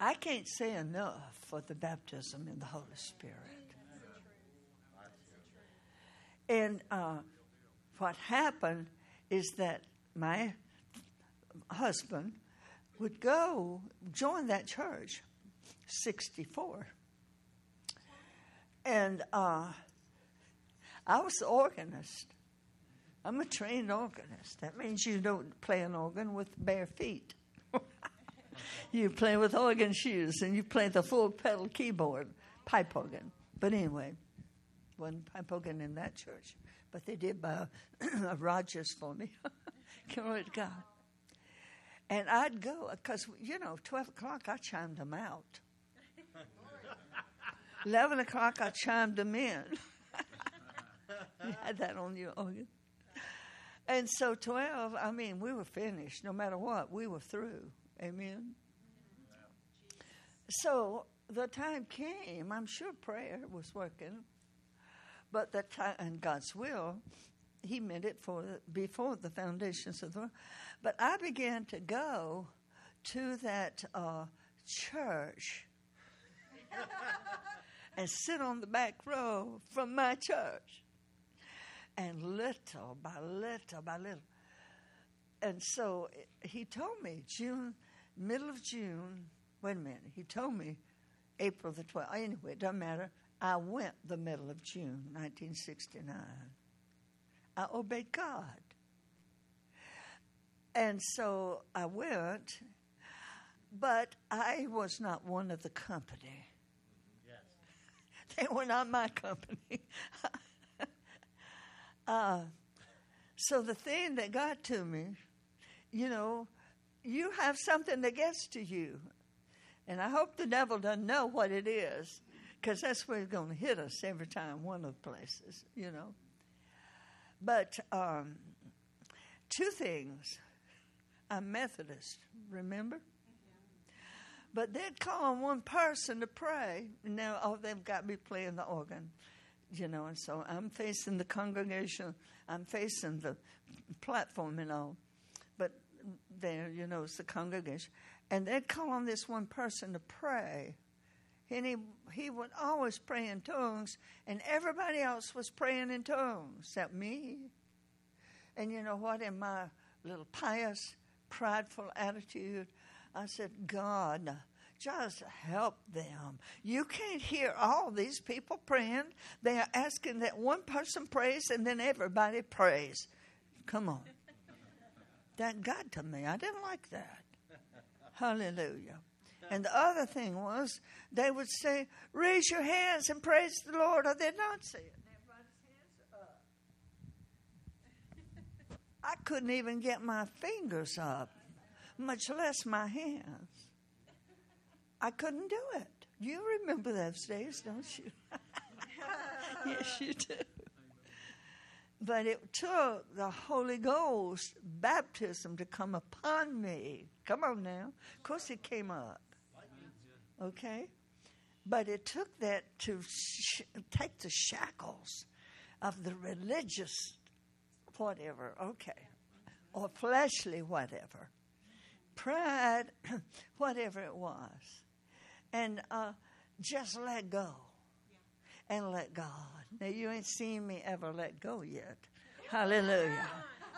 I can't say enough for the baptism in the Holy Spirit. And uh, what happened is that my husband would go join that church, 64. And uh, I was the organist. I'm a trained organist. That means you don't play an organ with bare feet. you play with organ shoes and you play the full pedal keyboard, pipe organ. But anyway, wasn't pipe organ in that church, but they did buy a Rodgers for me. Glory to God. And I'd go because you know, twelve o'clock I chimed them out. Eleven o'clock I chimed them in. You had that on your organ. And so twelve, I mean, we were finished. No matter what, we were through. Amen. So the time came. I'm sure prayer was working, but the time and God's will, He meant it for before the foundations of the world. But I began to go to that uh, church and sit on the back row from my church. And little by little by little. And so he told me June, middle of June, wait a minute, he told me April the 12th. Anyway, it doesn't matter. I went the middle of June, 1969. I obeyed God. And so I went, but I was not one of the company. Yes. They were not my company. uh, so the thing that got to me, you know, you have something that gets to you. And I hope the devil doesn't know what it is, because that's where he's going to hit us every time, one of the places, you know. But um, two things. I'm Methodist, remember? But they'd call on one person to pray. Now, oh, they've got me playing the organ, you know, and so I'm facing the congregation, I'm facing the platform and all. But there, you know, it's the congregation. And they'd call on this one person to pray. And he, he would always pray in tongues, and everybody else was praying in tongues except me. And you know what? In my little pious, prideful attitude, I said, God, just help them. You can't hear all these people praying. They are asking that one person prays and then everybody prays. Come on. That got to me. I didn't like that. Hallelujah. And the other thing was, they would say, Raise your hands and praise the Lord, or they'd not say it. I couldn't even get my fingers up, much less my hands. I couldn't do it. You remember those days, don't you? yes, you do. But it took the Holy Ghost baptism to come upon me. Come on now. Of course, it came up. Okay? But it took that to sh- take the shackles of the religious whatever, okay, or fleshly whatever, pride, whatever it was, and uh, just let go and let God. Now, you ain't seen me ever let go yet. Hallelujah.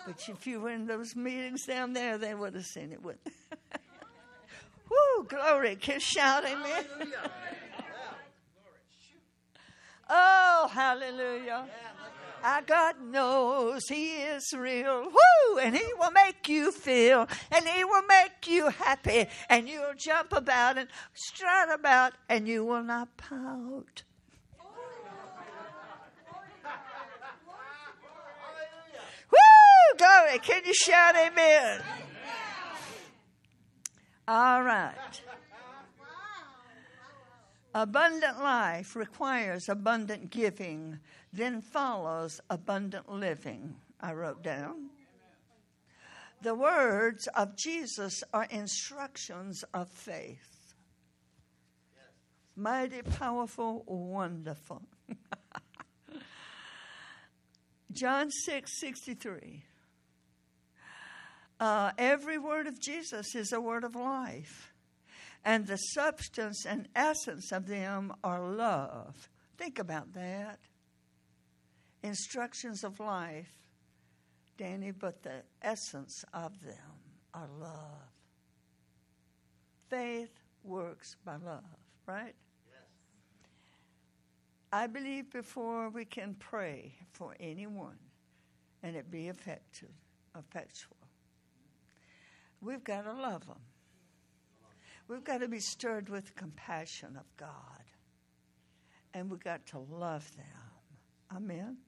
But if you were in those meetings down there, they would have seen it. With Woo, glory! Can you shout amen? oh, hallelujah! Our God knows He is real. Woo! And He will make you feel, and He will make you happy, and you'll jump about and strut about, and you will not pout. Woo! Glory. Can you shout amen? All right. Abundant life requires abundant giving, then follows abundant living. I wrote down. The words of Jesus are instructions of faith. Mighty, powerful, wonderful. John 6 63. Uh, every word of Jesus is a word of life, and the substance and essence of them are love. Think about that. Instructions of life, Danny, but the essence of them are love. Faith works by love, right? I believe before we can pray for anyone and it be effective, effectual, we've got to love them. We've got to be stirred with compassion of God. And we've got to love them. Amen? Amen.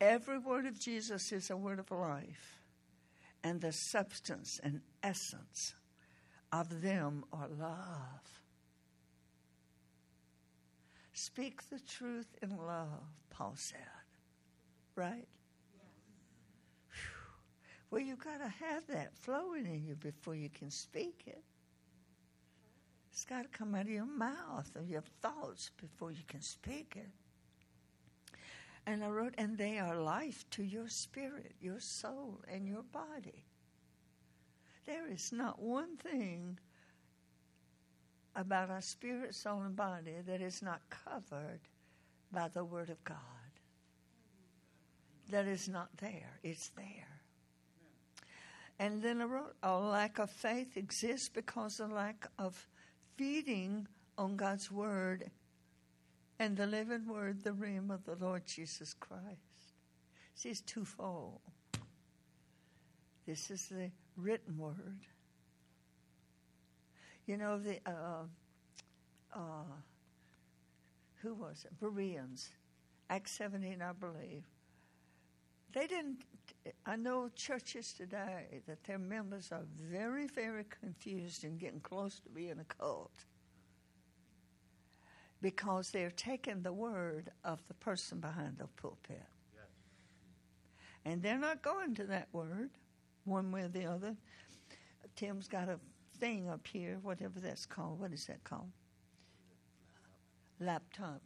Every word of Jesus is a word of life, and the substance and essence of them are love. Speak the truth in love, Paul said. Right? Well, you've got to have that flowing in you before you can speak it. It's got to come out of your mouth or your thoughts before you can speak it. And I wrote, and they are life to your spirit, your soul, and your body. There is not one thing about our spirit, soul, and body that is not covered by the Word of God. That is not there, it's there. And then wrote, a lack of faith exists because of lack of feeding on God's Word and the living Word, the realm of the Lord Jesus Christ. See, it's twofold. This is the written Word you know, the, uh, uh, who was it? Bereans, Acts 17, I believe. They didn't, I know churches today that their members are very, very confused and getting close to being a cult because they're taking the word of the person behind the pulpit. Yes. And they're not going to that word one way or the other. Tim's got a thing up here, whatever that's called. What is that called? Laptop.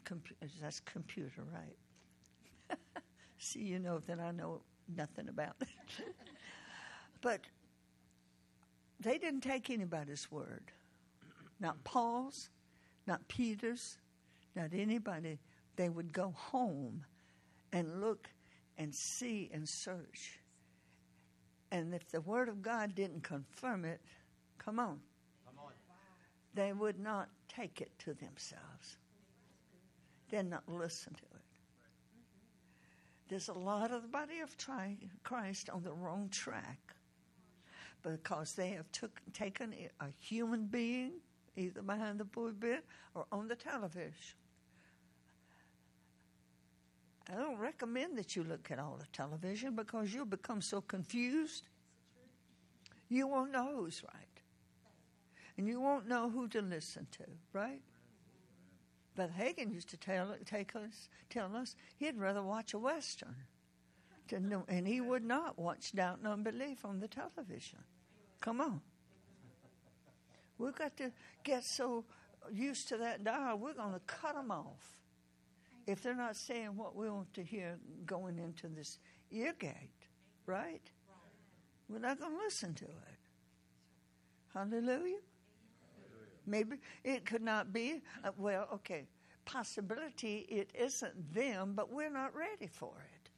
that's computer, right? See, you know that I know nothing about it. but they didn't take anybody's word. Not Paul's, not Peter's, not anybody. They would go home and look and see and search. And if the Word of God didn't confirm it, Come on. Come on. They would not take it to themselves. They'd not listen to it. There's a lot of the body of Christ on the wrong track because they have took, taken a human being either behind the pulpit or on the television. I don't recommend that you look at all the television because you'll become so confused. You won't know who's right and you won't know who to listen to, right? But Hagin used to tell take us tell us he'd rather watch a western, know, and he would not watch Doubt and Unbelief on the television. Come on, we've got to get so used to that dial. We're going to cut them off if they're not saying what we want to hear going into this ear gate, right? We're not going to listen to it. Hallelujah. Maybe it could not be. Uh, well, okay. possibility it isn't them, but we're not ready for it.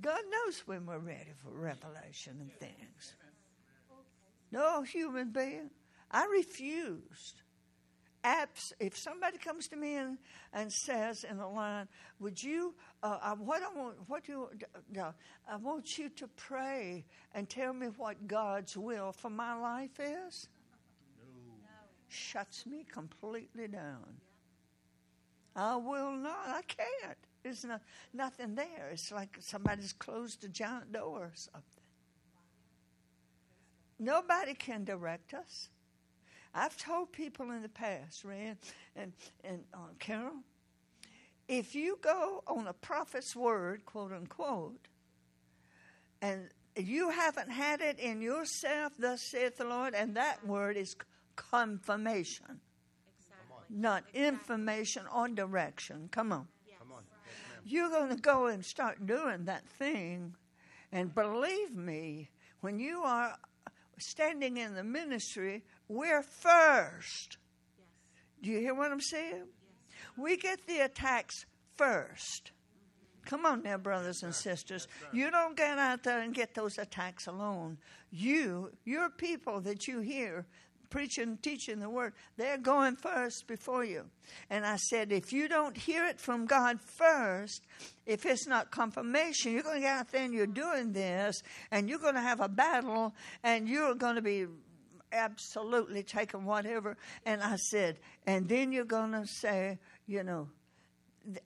God knows when we're ready for revelation and things. No human being. I refused. Apps, if somebody comes to me and, and says in a line, "Would you? Uh, I, what I want, what you? Uh, I want you to pray and tell me what God's will for my life is." Shuts me completely down. I will not. I can't. There's no, nothing there. It's like somebody's closed a giant door or something. Nobody can direct us. I've told people in the past, Rand and, and uh, Carol, if you go on a prophet's word, quote unquote, and you haven't had it in yourself, thus saith the Lord, and that word is confirmation, exactly. not exactly. information or direction. Come on. Yes. Come on. Yes, You're going to go and start doing that thing, and believe me, when you are standing in the ministry, we're first. Yes. Do you hear what I'm saying? Yes. We get the attacks first. Come on now, brothers and sisters. You don't get out there and get those attacks alone. You, your people that you hear preaching, teaching the word, they're going first before you. And I said, if you don't hear it from God first, if it's not confirmation, you're going to get out there and you're doing this, and you're going to have a battle, and you're going to be absolutely taking whatever. And I said, and then you're going to say, you know,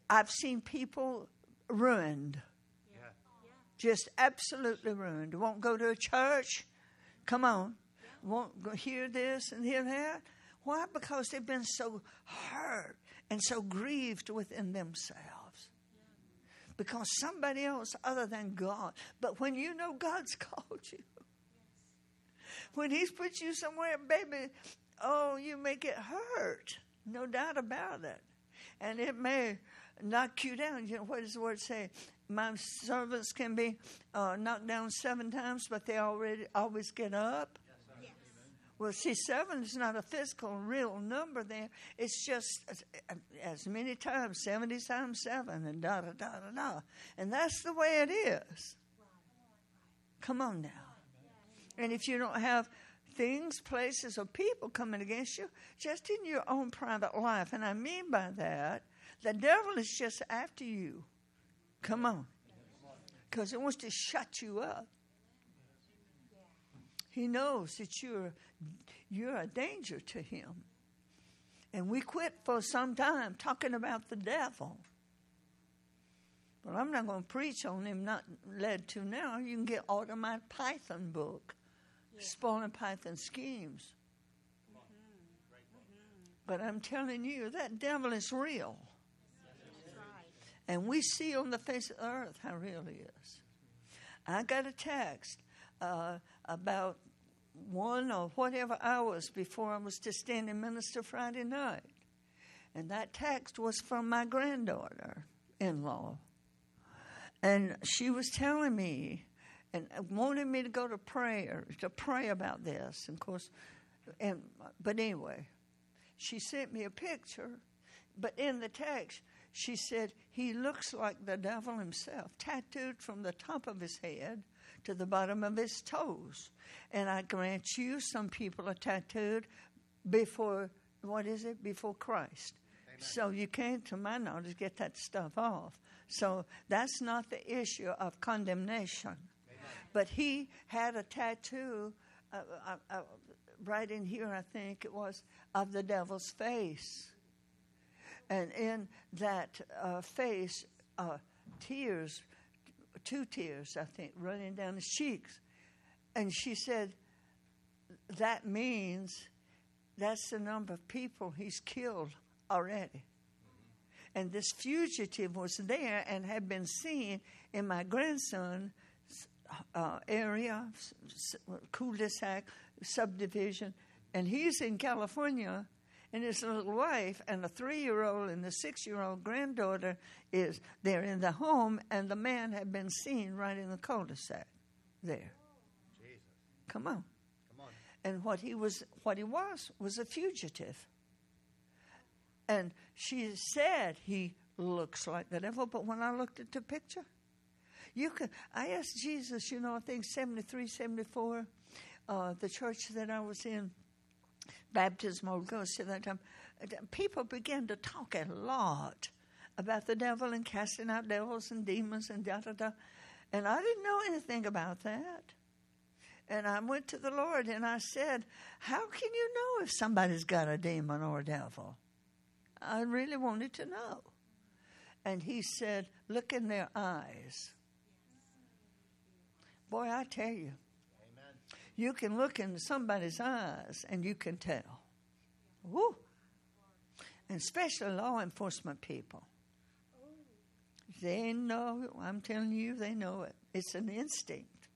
I've seen people ruined. Yeah. Just absolutely ruined. Won't go to a church. Come on won't hear this and hear that. Why? Because they've been so hurt and so grieved within themselves. Because somebody else other than God. But when you know God's called you, when He's put you somewhere, baby, oh, you may get hurt. No doubt about it. And it may knock you down. You know, what does the word say? My servants can be uh, knocked down seven times, but they already always get up. Well, see, seven is not a physical, real number there. It's just as, many times, 70 times seven, and da da da da da. And that's the way it is. Come on now. And if you don't have things, places, or people coming against you, just in your own private life, and I mean by that, the devil is just after you. Come on. Because it wants to shut you up. He knows that you're you're a danger to him. And we quit for some time talking about the devil. But I'm not going to preach on him, not led to now. You can get out of my Python book, yeah. Spoiling Python Schemes. But I'm telling you, that devil is real. And we see on the face of the earth how real he is. I got a text uh, about one or whatever hours before I was to stand and minister Friday night. And that text was from my granddaughter in law. And she was telling me and wanted me to go to prayer, to pray about this. And of course, and, but anyway, she sent me a picture, but in the text, she said, He looks like the devil himself, tattooed from the top of his head to the bottom of his toes. And I grant you, some people are tattooed before, what is it, before Christ. Amen. So you can't, to my knowledge, get that stuff off. So that's not the issue of condemnation. Amen. But he had a tattoo uh, uh, uh, right in here, I think it was, of the devil's face. And in that uh, face, uh, tears two tears, I think, running down his cheeks. And she said, That means that's the number of people he's killed already. And this fugitive was there and had been seen in my grandson's uh, area, cul-de-sac subdivision, and he's in California and his little wife and the three-year-old and the six-year-old granddaughter is there in the home, and the man had been seen right in the cul-de-sac there. Jesus. Come on. Come on. And what he was, what he was, was a fugitive. And she said he looks like the devil, but when I looked at the picture, you could. I asked Jesus, you know, I think 73, 74, uh, the church that I was in, baptism Holy Ghost at that time, uh, people began to talk a lot about the devil and casting out devils and demons and da da da. And I didn't know anything about that. And I went to the Lord and I said, How can you know if somebody's got a demon or a devil? I really wanted to know. And he said, Look in their eyes. Boy, I tell you. You can look in somebody's eyes and you can tell. Woo! And especially law enforcement people. They know, I'm telling you, they know it. It's an instinct.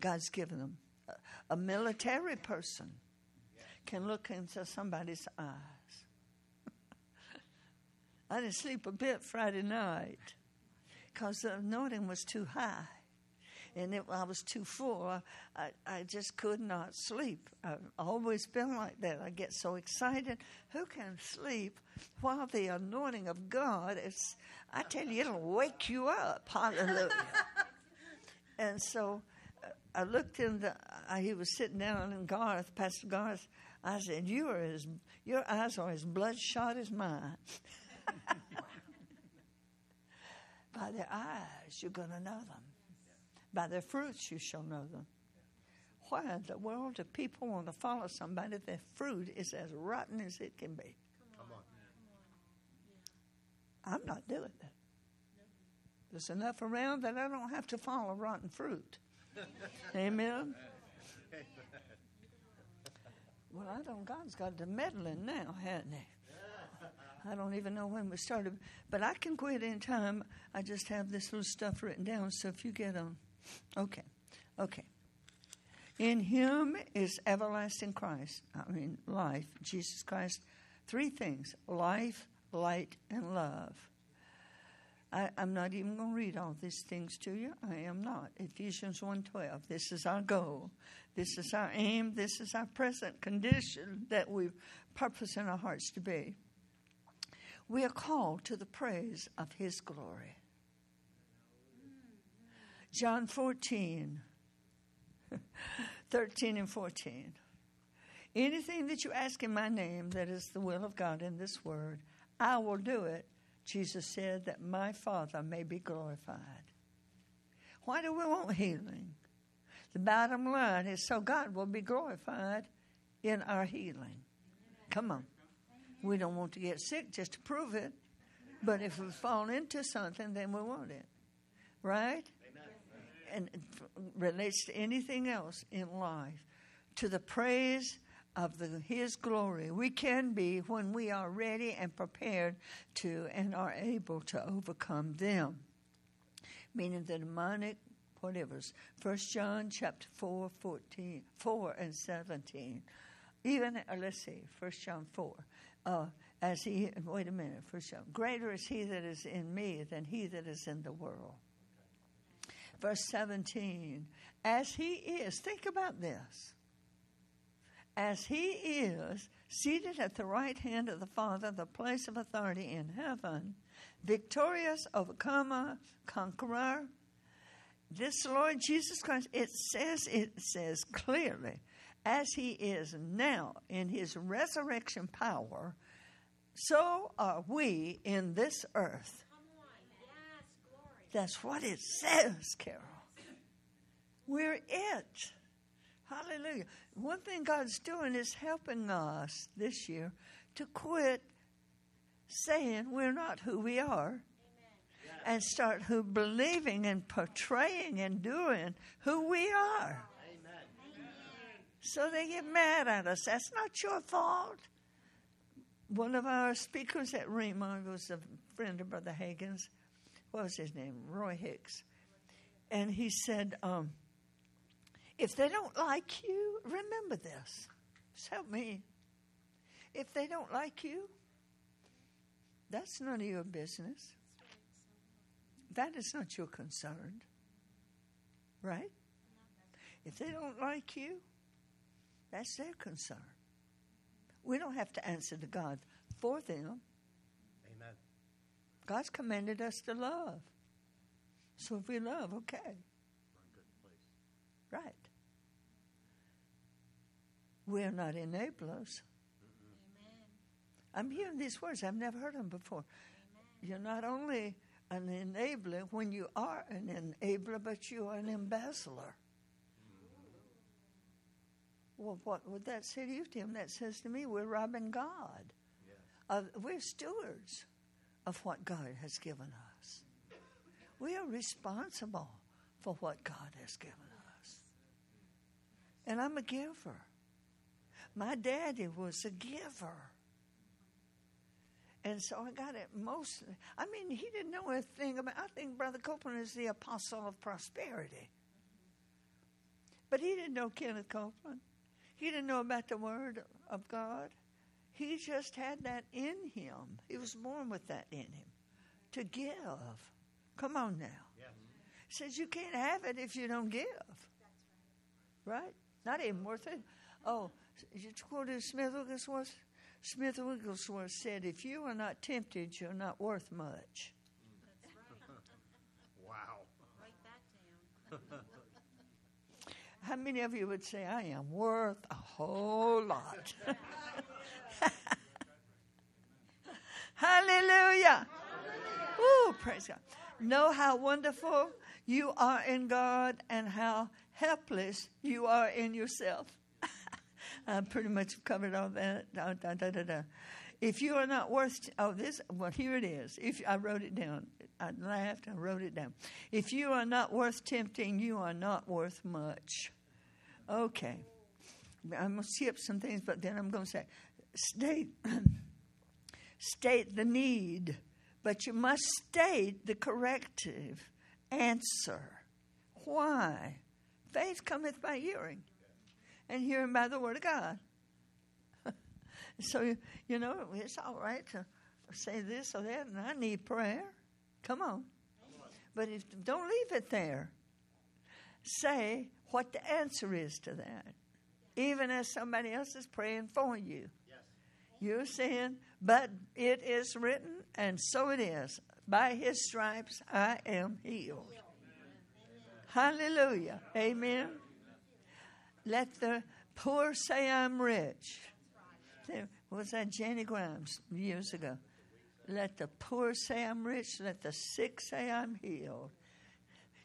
God's given them. A, a military person can look into somebody's eyes. I didn't sleep a bit Friday night because the anointing was too high and it, I was too full. I, I just could not sleep. I've always been like that. I get so excited. Who can sleep while the anointing of God is, I tell you, it'll wake you up. Hallelujah. and so uh, I looked in the, uh, he was sitting down in Garth, Pastor Garth. I said, You are as, your eyes are as bloodshot as mine. By their eyes, you're going to know them. By their fruits you shall know them. Why in the world do people want to follow somebody if their fruit is as rotten as it can be? Come on. I'm not doing that. There's enough around that I don't have to follow rotten fruit. Amen. Well, I don't. God's got the meddling now, hasn't He? I don't even know when we started, but I can quit in time. I just have this little stuff written down. So if you get on Okay, okay. In him is everlasting Christ, I mean, life, Jesus Christ. Three things life, light, and love. I, am not even going to read all these things to you. I am not. Ephesians 1.12. This is our goal. This is our aim. This is our present condition that we purpose in our hearts to be. We are called to the praise of his glory. John 14, 13 and 14. Anything that you ask in my name that is the will of God in this word, I will do it. Jesus said that my Father may be glorified. Why do we want healing? The bottom line is so God will be glorified in our healing. Come on. We don't want to get sick just to prove it. But if we fall into something, then we want it. Right? And relates to anything else in life, to the praise of the, His glory. We can be when we are ready and prepared to and are able to overcome them. Meaning the demonic whatever's. First John chapter 4, 14, 4 and 17. Even, uh, let's see, First John 4. Uh, as he, wait a minute, First John. Greater is he that is in me than he that is in the world verse 17. As he is, think about this. As he is seated at the right hand of the Father, the place of authority in heaven, victorious, overcomer, conqueror, this Lord Jesus Christ, it says, it says clearly, as he is now in his resurrection power, so are we in this earth. That's what it says, Carol. We're it. Hallelujah. One thing God's doing is helping us this year to quit saying we're not who we are Amen. and start who believing and portraying and doing who we are. Amen. So they get mad at us. That's not your fault. One of our speakers at Rhema was a friend of Brother Hagin's what was his name? Roy Hicks. And he said, um, if they don't like you, remember this. Just help me. If they don't like you, that's none of your business. That is not your concern. Right? If they don't like you, that's their concern. We don't have to answer to God for them. Amen. God's commanded us to love. So if we love, okay. We're in good place. Right. We're not enablers. I'm hearing these words. I've never heard them before. You're not only an enabler when you are an enabler, but you are an embezzler. Well, what would that say to you, Tim? That says to me, we're robbing God. Yes. Uh, we're stewards of what God has given us. We are responsible for what God has given us. And I'm a giver. My daddy was a giver. And so I got it mostly. I mean, he didn't know a thing about. I think Brother Copeland is the apostle of prosperity. But he didn't know Kenneth Copeland. He didn't know about the Word of God. He just had that in him. He was born with that in him to give. Come on now. Yes. Says you can't have it if you don't give. Right? Not even worth it. Oh, you quoted Smith Wigglesworth? Smith Wigglesworth said, If you are not tempted, you're not worth much. Wow. Write that down. How many of you would say, I am worth a whole lot? Hallelujah. Ooh, praise God. Know how wonderful you are in God and how helpless you are in yourself. I pretty much covered all that. Da, da, da. If you are not worth, oh, this, well, here it is. If I wrote it down, I laughed and wrote it down. If you are not worth tempting, you are not worth much. Okay. I'm going to skip some things, but then I'm going to say, state, state the need, but you must state the corrective answer. Why? Faith cometh by hearing, and hearing by the word of God. so, you know, it's all right to say this or that, and I need prayer. Come on. But if, don't leave it there. Say what the answer is to that. Even as somebody else is praying for you. Yes. You're saying, but it is written, and so it is. By his stripes I am healed. Hallelujah. Amen. Let the poor say I'm rich. There was that Jenny Grimes years ago. Let the poor say I'm rich. Let the sick say I'm healed.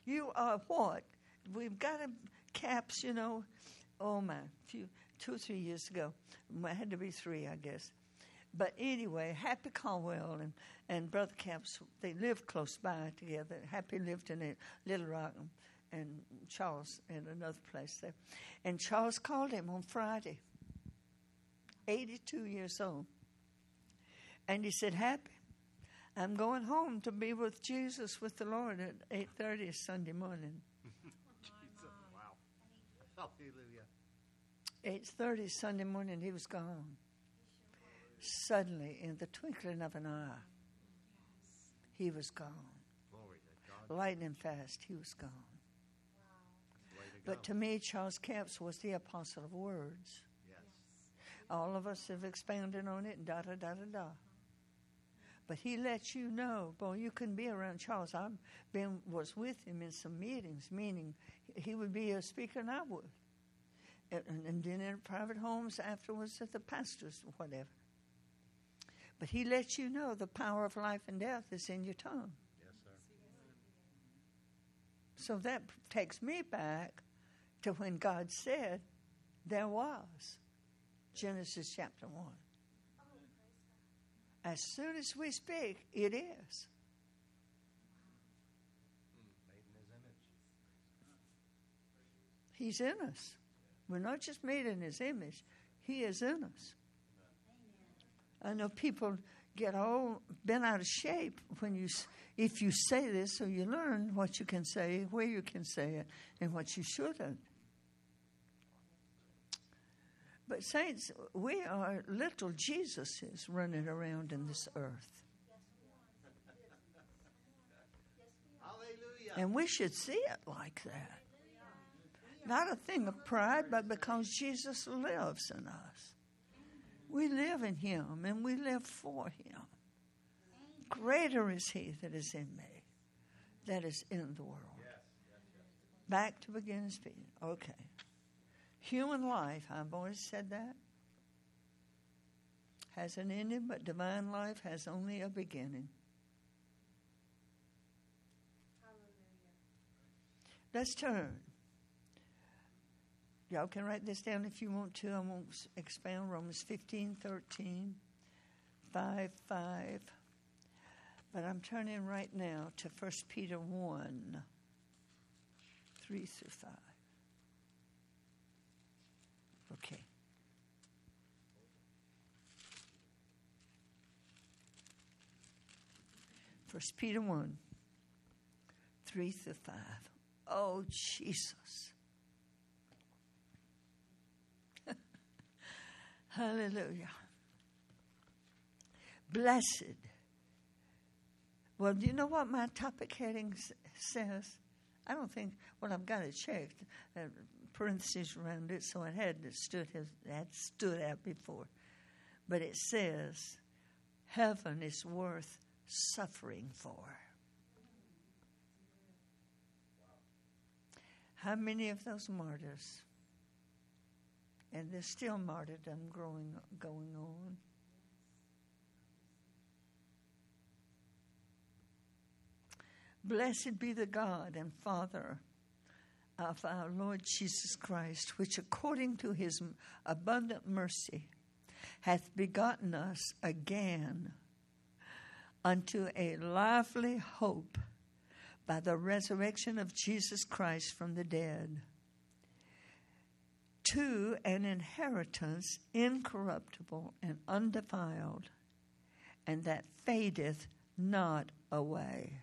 You are what? We've got a, Capps, you know. Oh my, few, two or three years ago. It had to be three, I guess. But anyway, Happy Caldwell and, and Brother Capps, they lived close by together. Happy lived in Little Rock and, and Charles in another place there. And Charles called him on Friday, 82 years old. And he said, Happy, I'm going home to be with Jesus, with the Lord at 8.30 Sunday morning. Jesus. Wow. Hallelujah. 8.30 Sunday morning, he was gone. Suddenly, in the twinkling of an eye, he was gone. Glory to God. Lightning fast, he was gone. To But to me, Charles Capps was the apostle of words. yes. All of us have expounded on it, da da da da da. But he lets you know, boy, you couldn't be around Charles. I been was with him in some meetings, meaning he would be a speaker and I would, and, and- and then in private homes afterwards at the pastors, whatever. But he lets you know the power of life and death is in your tongue. Yes, sir. So that takes me back to when God said there was. Genesis chapter 1. As soon as we speak, it is. Made in his image. He's in us. We're not just made in his image, he is in us. I know people get all bent out of shape when you if you say this so you learn what you can say, where you can say it, and what you shouldn't. But saints, we are little Jesuses running around in this earth. Hallelujah. And we should see it like that. Not a thing of pride, but because Jesus lives in us. We live in Him and we live for Him. Greater is He that is in me, that is in the world. Back to beginning speaking. Okay. Human life, I've always said that, has an ending, but divine life has only a beginning. Let's turn. Y'all can write this down if you want to. I won't expound Romans 15, 13, 5, 5. But I'm turning right now to 1 Peter 1, 3 through 5. Okay. First Peter 1, 3 through 5. Oh, Jesus. Hallelujah. Blessed. Well, do you know what my topic heading says? I don't think, well, I've got it checked, uh, parentheses around it, so it had stood, had stood out before. But it says, Heaven is worth suffering for. How many of those martyrs? And there's still martyrdom growing, going on. Blessed be the God and Father of our Lord Jesus Christ, which according to his abundant mercy hath begotten us again unto a lively hope by the resurrection of Jesus Christ from the dead, to an inheritance incorruptible and undefiled, and that fadeth not away,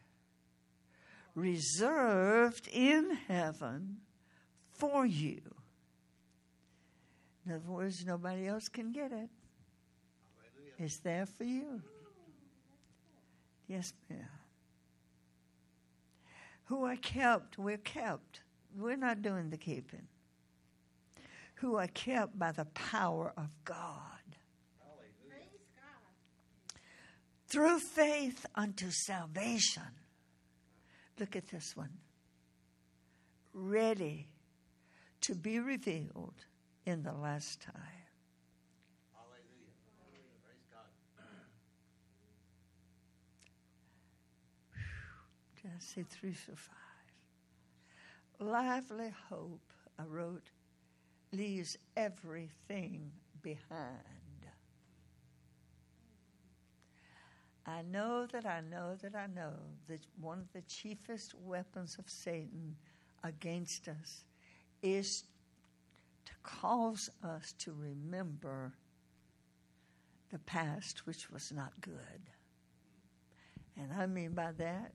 reserved in heaven for you. In other words, nobody else can get it. It's there for you. Yes, ma'am. Who are kept, we're kept. We're not doing the keeping. Who are kept by the power of God. God. Through faith unto salvation. Look at this one. Ready to be revealed in the last time. Did I say three through five? Lively hope, I wrote, leaves everything behind. I know that I know that I know that one of the chiefest weapons of Satan against us is to cause us to remember the past, which was not good. And I mean by that,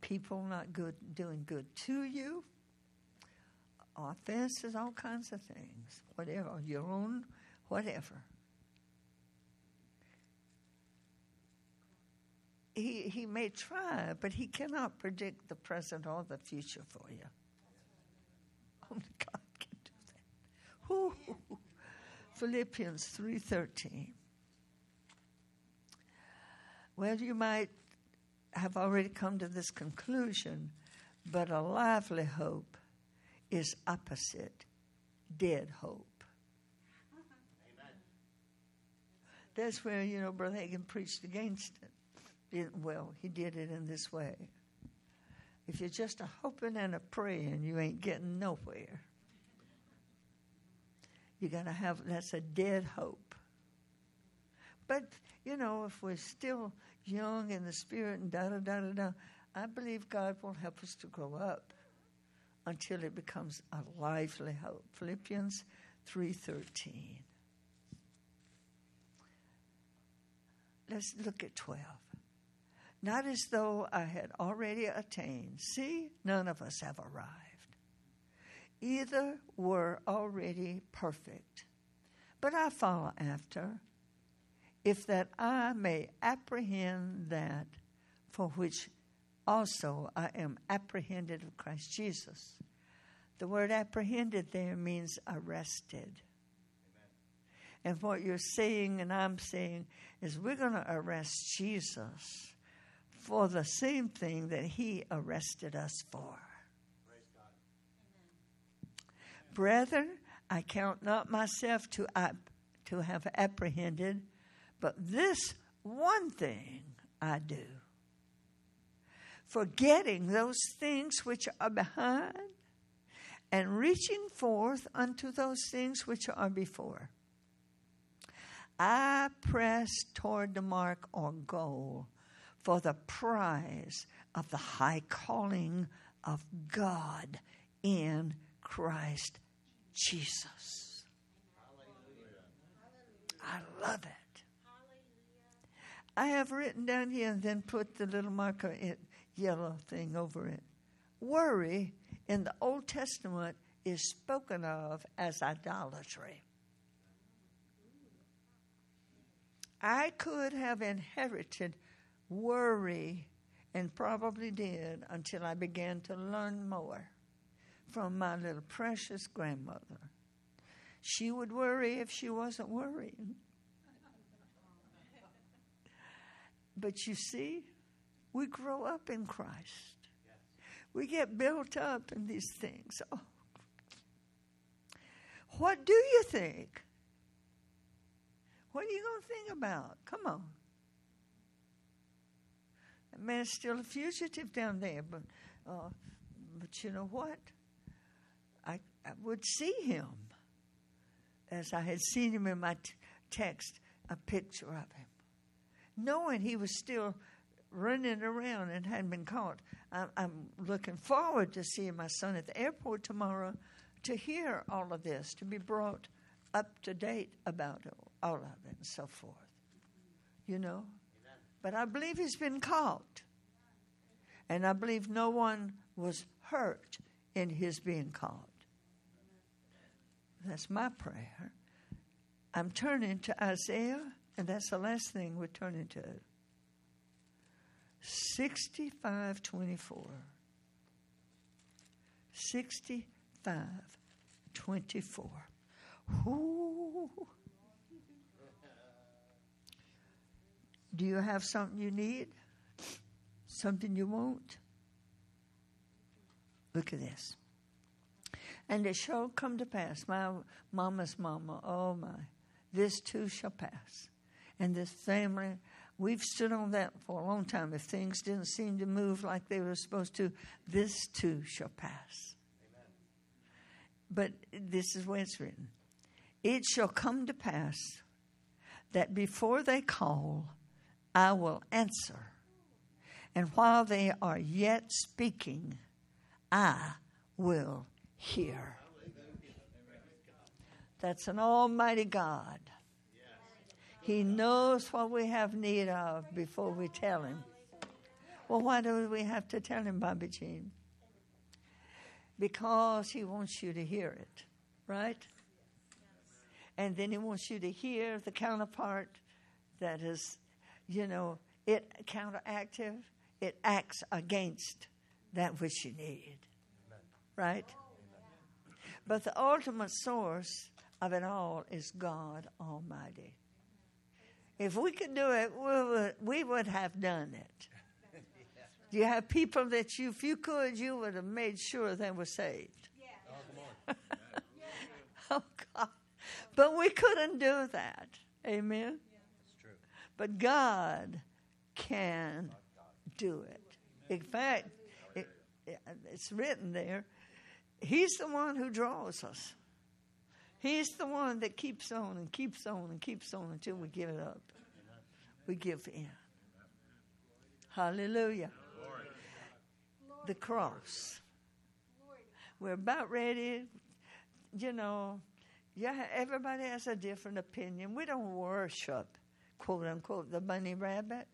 people not good doing good to you, offenses, all kinds of things, whatever, your own, whatever. He, he may try, but he cannot predict the present or the future for you. Oh, Only God can do that. Whew. Philippians three thirteen. Well, you might have already come to this conclusion, but a lively hope is opposite dead hope. That's where, you know, Brother Hagin preached against it. It- Well, he did it in this way. If you're just a hoping and a praying, you ain't getting nowhere. You got to have, that's a dead hope. But, you know, if we're still young in the spirit and da da da da da, I believe God will help us to grow up until it becomes a lively hope. Philippians 3:13. Let's look at 12. Not as though I had already attained. See, none of us have arrived. Either were already perfect. But I follow after, if that I may apprehend that for which also I am apprehended of Christ Jesus. The word apprehended there means arrested. And what you're saying and I'm saying is we're going to arrest Jesus for the same thing that he arrested us for. Brethren, I count not myself to, to have apprehended, but this one thing I do. Forgetting those things which are behind and reaching forth unto those things which are before. I press toward the mark or goal for the prize of the high calling of God in Christ Jesus. I love it. I have written down here and then put the little marker in, yellow thing over it. Worry in the Old Testament is spoken of as idolatry. I could have inherited worry and probably did until I began to learn more from my little precious grandmother. She would worry if she wasn't worrying. But you see, we grow up in Christ. We get built up in these things. Oh. What do you think? What are you going to think about? Come on. That man's still a fugitive down there, but uh, but you know what? I, I would see him as I had seen him in my t- text, a picture of him, knowing he was still running around and hadn't been caught. I'm, I'm looking forward to seeing my son at the airport tomorrow to hear all of this, to be brought up to date about all of it and so forth. You know? But I believe he's been caught. And I believe no one was hurt in his being caught. That's my prayer. I'm turning to Isaiah, and that's the last thing we're turning to. 6524. 6524. Ooh. Do you have something you need? Something you want? Look at this. And it shall come to pass, my mama's mama, oh my, this too shall pass. And this family We've stood on that for a long time. If things didn't seem to move like they were supposed to, this too shall pass. Amen. But this is where it's written It shall come to pass that before they call, I will answer. And while they are yet speaking, I will hear. That's an almighty God. He knows what we have need of before we tell Him. Well, why do we have to tell Him, Bobbie Jean? Because He wants you to hear it, right? And then He wants you to hear the counterpart that is, you know, it counteractive, it acts against that which you need, right? But the ultimate source of it all is God Almighty. If we could do it, we would, we would have done it. Do you have people that you, if you could, you would have made sure they were saved? Yeah. oh, oh God. But we couldn't do that. Amen? true. But God can do it. In fact, it, it's written there. He's the one who draws us. He's the one that keeps on and keeps on and keeps on until we give it up. We give in. Hallelujah. The cross. We're about ready. You know, yeah, everybody has a different opinion. We don't worship, quote unquote, the bunny rabbit.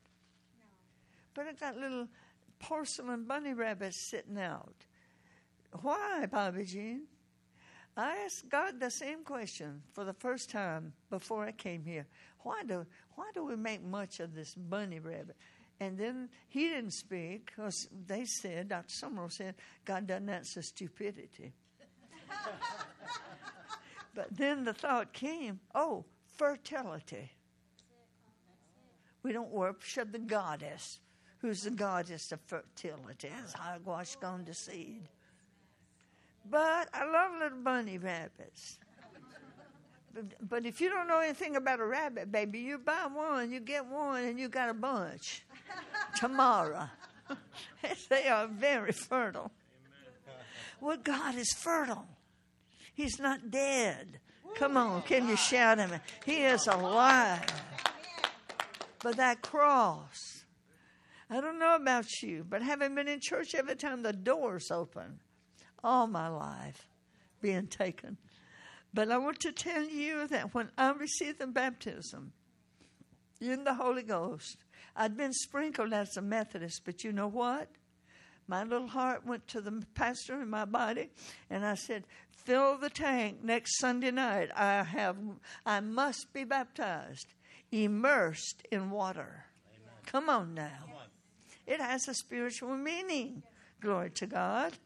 But I got little porcelain bunny rabbits sitting out. Why, Bobbie Jean? I asked God the same question for the first time before I came here. Why do why do we make much of this bunny rabbit? And then he didn't speak because they said, Dr. Sumrall said, God doesn't answer stupidity. but then the thought came, oh, fertility. We don't worship the goddess, who's the goddess of fertility, as hogwash gone to seed. But I love little bunny rabbits. But, but if you don't know anything about a rabbit, baby, you buy one, you get one, and you got a bunch tomorrow. they are very fertile. Well, God is fertile. He's not dead. Come on, can you shout him? He is alive. But that cross, I don't know about you, but having been in church every time the doors open, all my life being taken. But I want to tell you that when I received the baptism in the Holy Ghost, I'd been sprinkled as a Methodist, but you know what? My little heart went to the pastor in my body, and I said, "Fill the tank next Sunday night. I have, I must be baptized, immersed in water. Amen. Come on now. Come on. It has a spiritual meaning. Glory to God.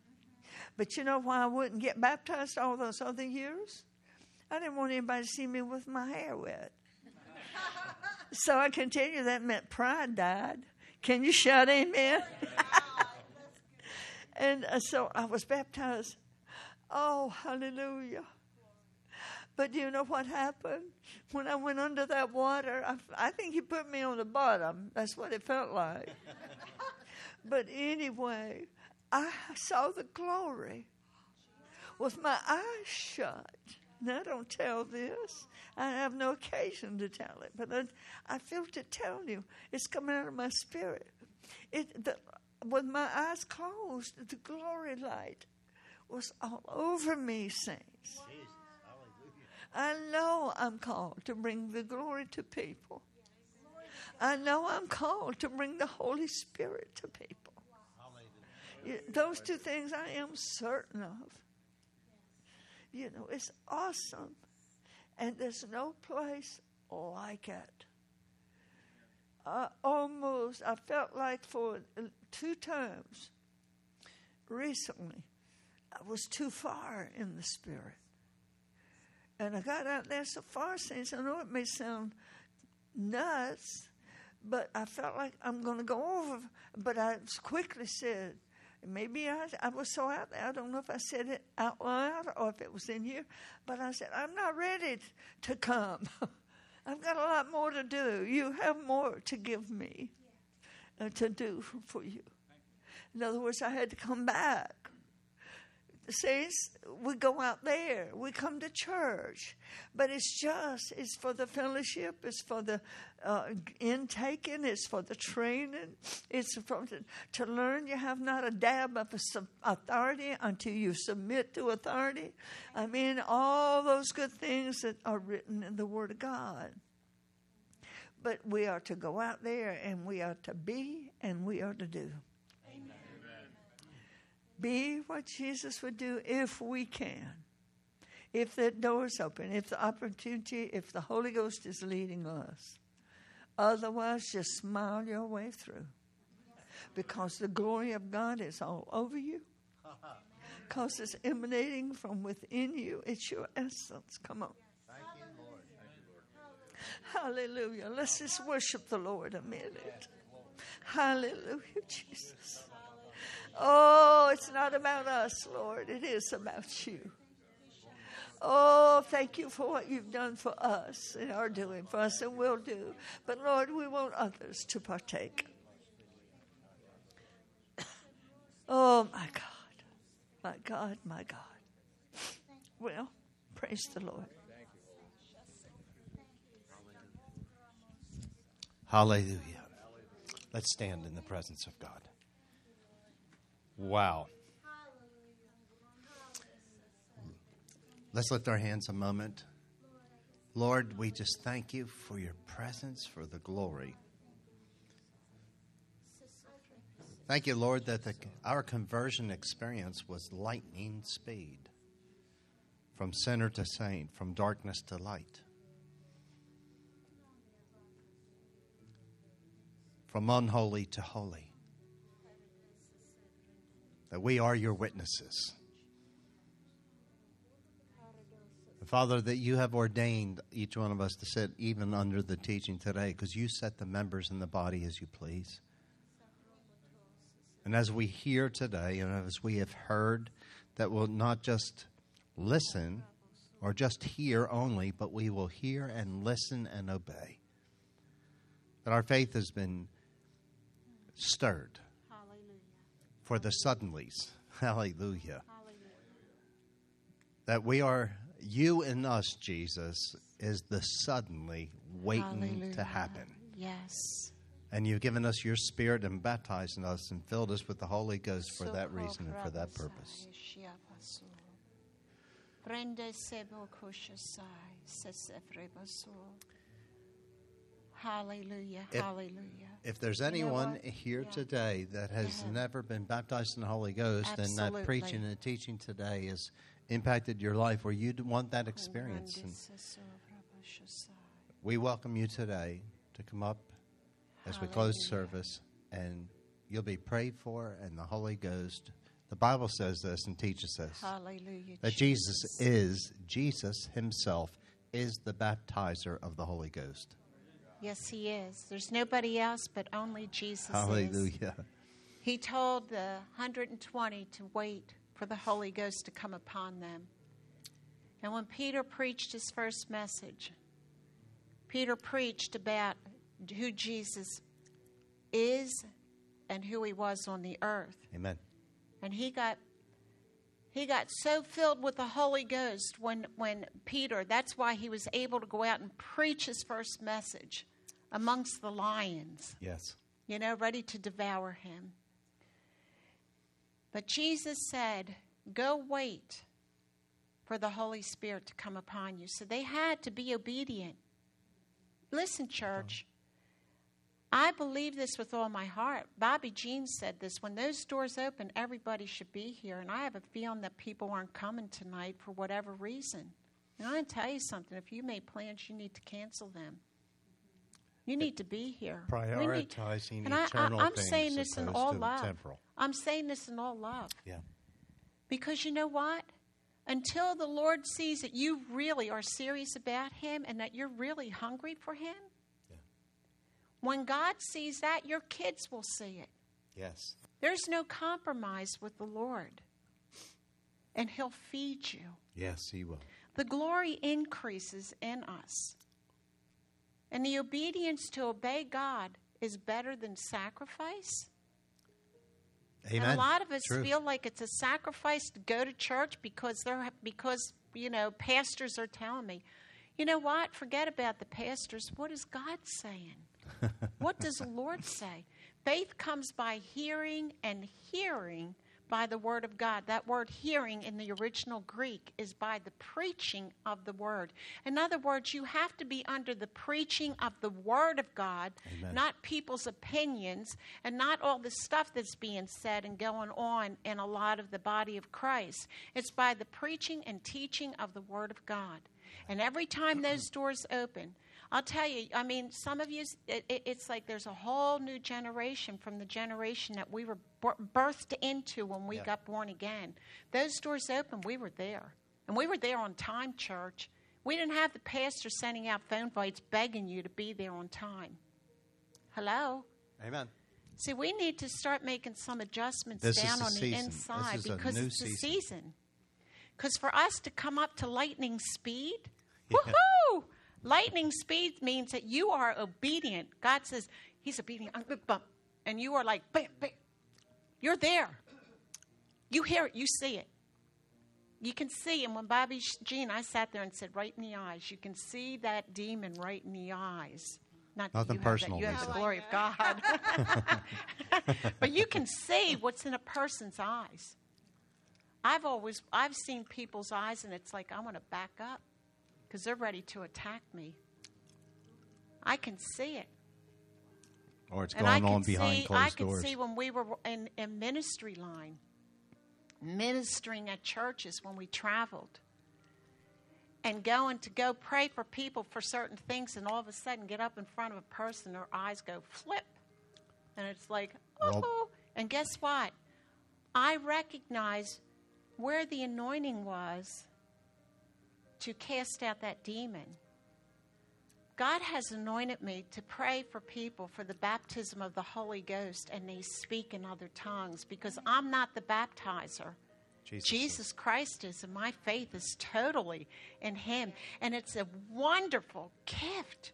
But you know why I wouldn't get baptized all those other years? I didn't want anybody to see me with my hair wet. so I can tell you that meant pride died. Can you shout amen? and uh, so I was baptized. Oh, hallelujah. But do you know what happened? When I went under that water, I, I think he put me on the bottom. That's what it felt like. but anyway, I saw the glory with my eyes shut. Now, don't tell this. I have no occasion to tell it, but I, I feel to tell you. It's coming out of my spirit. It, the, with my eyes closed, the glory light was all over me, saints. I know I'm called to bring the glory to people. I know I'm called to bring the Holy Spirit to people. Those two things I am certain of. You know, it's awesome. And there's no place like it. I almost, I felt like for two times recently, I was too far in the Spirit. And I got out there so far, saints. I know it may sound nuts, but I felt like I'm going to go over. But I quickly said, maybe I, I was so out there. I don't know if I said it out loud or if it was in here, but I said, I'm not ready to come. I've got a lot more to do. You have more to give me uh, to do for you. In other words, I had to come back saints, we go out there, we come to church, but it's just, it's for the fellowship, it's for the uh, intaking, it's for the training, it's for the, to learn. You have not a dab of authority until you submit to authority. I mean, all those good things that are written in the Word of God. But we are to go out there and we are to be and we are to do be what Jesus would do if we can. If the door's open, if the opportunity, if the Holy Ghost is leading us. Otherwise, just smile your way through. Because the glory of God is all over you. Because it's emanating from within you. It's your essence. Come on. Hallelujah. Let's just worship the Lord a minute. Hallelujah, Jesus. Oh, it's not about us, Lord. It is about you. Oh, thank you for what you've done for us and are doing for us and will do. But Lord, we want others to partake. Oh, my God. My God, my God. Well, praise the Lord. Hallelujah. Let's stand in the presence of God. Wow. Let's lift our hands a moment. Lord, we just thank you for your presence, for the glory. Thank you, Lord, that the, our conversion experience was lightning speed from sinner to saint, from darkness to light, from unholy to holy that we are your witnesses Father, that you have ordained each one of us to sit even under the teaching today because you set the members in the body as you please. And as we hear today, and as we have heard, that we'll not just listen or just hear only, but we will hear and listen and obey. That our faith has been stirred. For the suddenlies. Hallelujah. Hallelujah. That we are, you and us, Jesus, is the suddenly waiting to happen. Yes. And you've given us your spirit and baptized us and filled us with the Holy Ghost for that reason and for that purpose. Hallelujah, If- hallelujah. If there's You know anyone here Yeah. today that has Yeah. never been baptized in the Holy Ghost, then that preaching and teaching today has impacted your life or you want that experience. And we welcome you today to come up as we close service and you'll be prayed for and the Holy Ghost. The Bible says this and teaches us Hallelujah. that Jesus is, Jesus himself is the baptizer of the Holy Ghost. Yes, he is. There's nobody else but only Jesus. is. Hallelujah. He told the 120 to wait for the Holy Ghost to come upon them. And when Peter preached his first message, Peter preached about who Jesus is and who he was on the earth. Amen. And he got he got so filled with the Holy Ghost when when Peter, that's why he was able to go out and preach his first message amongst the lions Yes. you know, ready to devour him. But Jesus said, Go wait for the Holy Spirit to come upon you. So they had to be obedient. Listen, church, uh-huh. I believe this with all my heart. Bobbie Jean said this when those doors open, everybody should be here. And I have a feeling that people aren't coming tonight for whatever reason. And I'm going to tell you something if you made plans, you need to cancel them. You need to be here. We need- Prioritizing and I, eternal I, I'm things saying this in all love. temporal. I'm saying this in all love. Yeah. Because you know what? Until the Lord sees that you really are serious about Him and that you're really hungry for Him, when God sees that, your kids will see it. Yes. There's no compromise with the Lord, and He'll feed you. Yes, he will. The glory increases in us. And the obedience to obey God is better than sacrifice. Amen. And a lot of us Truth. feel like it's a sacrifice to go to church because they're because you know pastors are telling me. You know what? Forget about the pastors. What is God saying? What does the Lord say? Faith comes by hearing and hearing by the word of God. That word hearing in the original Greek is by the preaching of the word. In other words, you have to be under the preaching of the word of God, Amen. not people's opinions and not all the stuff that's being said and going on in a lot of the body of Christ. It's by the preaching and teaching of the word of God. And every time those doors open, I'll tell you, I mean, some of you, it, it, it's like there's a whole new generation from the generation that we were bir- birthed into when we Yeah. got born again. Those doors open, we were there. And we were there on time, church. We didn't have the pastor sending out phone bites begging you to be there on time. Hello? Amen. See, we need to start making some adjustments This down on the season. Inside because it's the season. season. Because for us to come up to lightning speed, Yeah. woohoo! Lightning speed means that you are obedient. God says He's obedient, I'm big bump, and you are like, bam, bam. You're there. You hear it. You see it. You can see. And when Bobbie Jean, I sat there and said, right in the eyes. You can see that demon right in the eyes. Not Nothing have that. personal, You have the glory of God. but you can see what's in a person's eyes. I've always I've seen people's eyes and it's like I want to back up because they're ready to attack me. I can see it. Or it's and going on behind see, closed I doors. see when we were in, in ministry line, ministering at churches when we traveled, and going to go pray for people for certain things, and all of a sudden get up in front of a person, their eyes go flip, and it's like, Well- oh. And guess what? I recognize where the anointing was to cast out that demon. God has anointed me to pray for people for the baptism of the Holy Ghost and they speak in other tongues because I'm not the baptizer. Jesus. Jesus Christ is, and my faith is totally in Him. And it's a wonderful gift.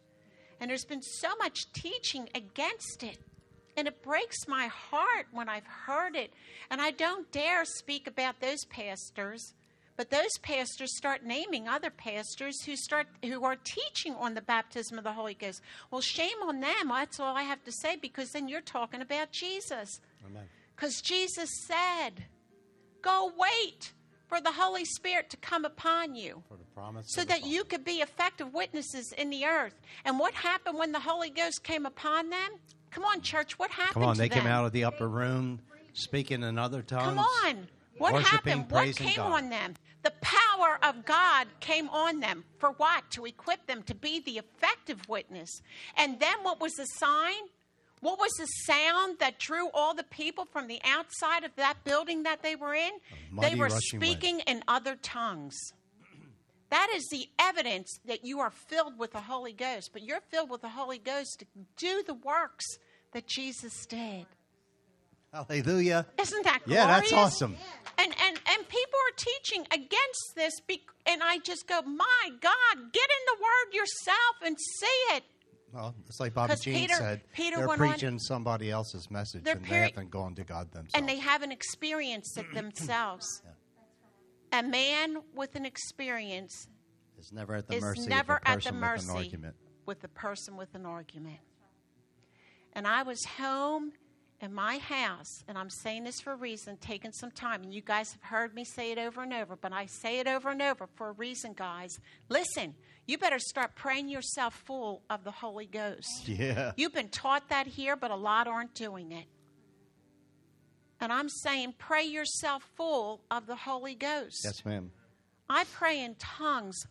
And there's been so much teaching against it. And it breaks my heart when I've heard it. And I don't dare speak about those pastors. But those pastors start naming other pastors who start who are teaching on the baptism of the Holy Ghost. Well, shame on them. That's all I have to say because then you're talking about Jesus. Amen. Because Jesus said, Go wait for the Holy Spirit to come upon you For the promise. so that you could be effective witnesses in the earth. And what happened when the Holy Ghost came upon them? Come on, church, what happened Come on, they them? came out of the upper room speaking in other tongues. Come on. What happened? What came God. on them? The power of God came on them. For what? To equip them to be the effective witness. And then what was the sign? What was the sound that drew all the people from the outside of that building that they were in? They were rushing wind. speaking in other tongues. That is the evidence that you are filled with the Holy Ghost. But you're filled with the Holy Ghost to do the works that Jesus did. Hallelujah. Isn't that glorious? Yeah, that's awesome. And and and people are teaching against this, be, and I just go, my God, get in the Word yourself and see it. Well, it's like Bobbie Jean Peter- said. Peter they're went on- preaching somebody else's message, and peri- they haven't gone to God themselves. And they haven't experienced it themselves. A man with an experience It's never at the is mercy never of a at person the with an argument. with the person with an argument. And I was home in my house, and I'm saying this for a reason, taking some time. And you guys have heard me say it over and over, but I say it over and over for a reason, guys. Listen, you better start praying yourself full of the Holy Ghost. Yeah. You've been taught that here, but a lot aren't doing it. And I'm saying, pray yourself full of the Holy Ghost. Yes, ma'am. I pray in tongues,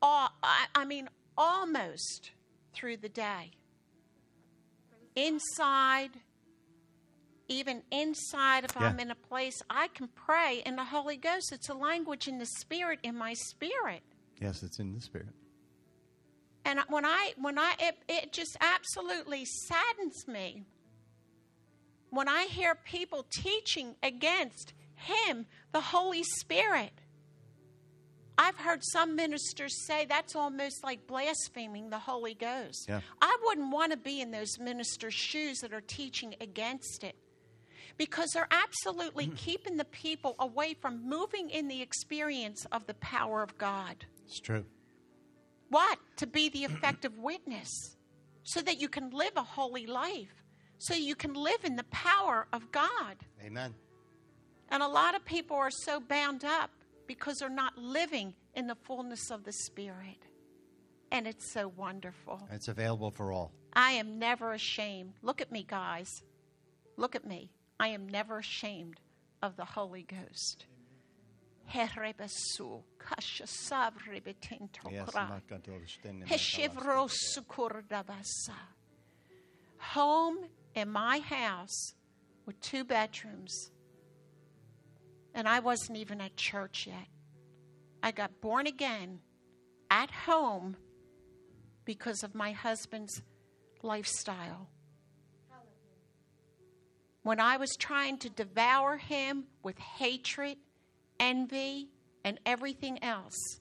all, I, I mean, almost through the day. Inside, even inside, if Yeah. I'm in a place, I can pray in the Holy Ghost. It's a language in the Spirit, in my spirit. Yes, it's in the spirit. And when I, when I, it, it just absolutely saddens me when I hear people teaching against Him, the Holy Spirit. I've heard some ministers say that's almost like blaspheming the Holy Ghost. Yeah. I wouldn't want to be in those ministers' shoes that are teaching against it because they're absolutely mm. keeping the people away from moving in the experience of the power of God. It's true. What? To be the effective witness so that you can live a holy life, so you can live in the power of God. Amen. And a lot of people are so bound up because they're not living in the fullness of the Spirit. And it's so wonderful. It's available for all. I am never ashamed. Look at me, guys. Look at me. I am never ashamed of the Holy Ghost. Yes. I'm not going to understand the Home in my house with two bedrooms. And I wasn't even at church yet. I got born again at home because of my husband's lifestyle. When I was trying to devour him with hatred, envy, and everything else,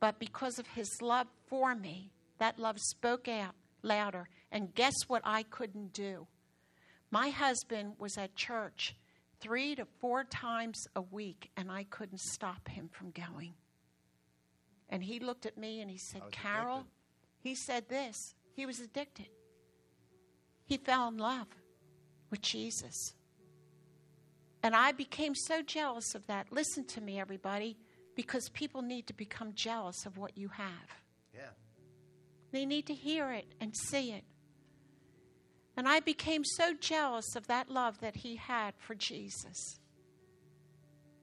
but because of his love for me, that love spoke out louder. And guess what I couldn't do? My husband was at church three to four times a week, and I couldn't stop him from going. And he looked at me and he said, Carol, addicted. he said this. He was addicted. He fell in love with Jesus. And I became so jealous of that. Listen to me, everybody, because people need to become jealous of what you have. Yeah. They need to hear it and see it. And I became so jealous of that love that he had for Jesus.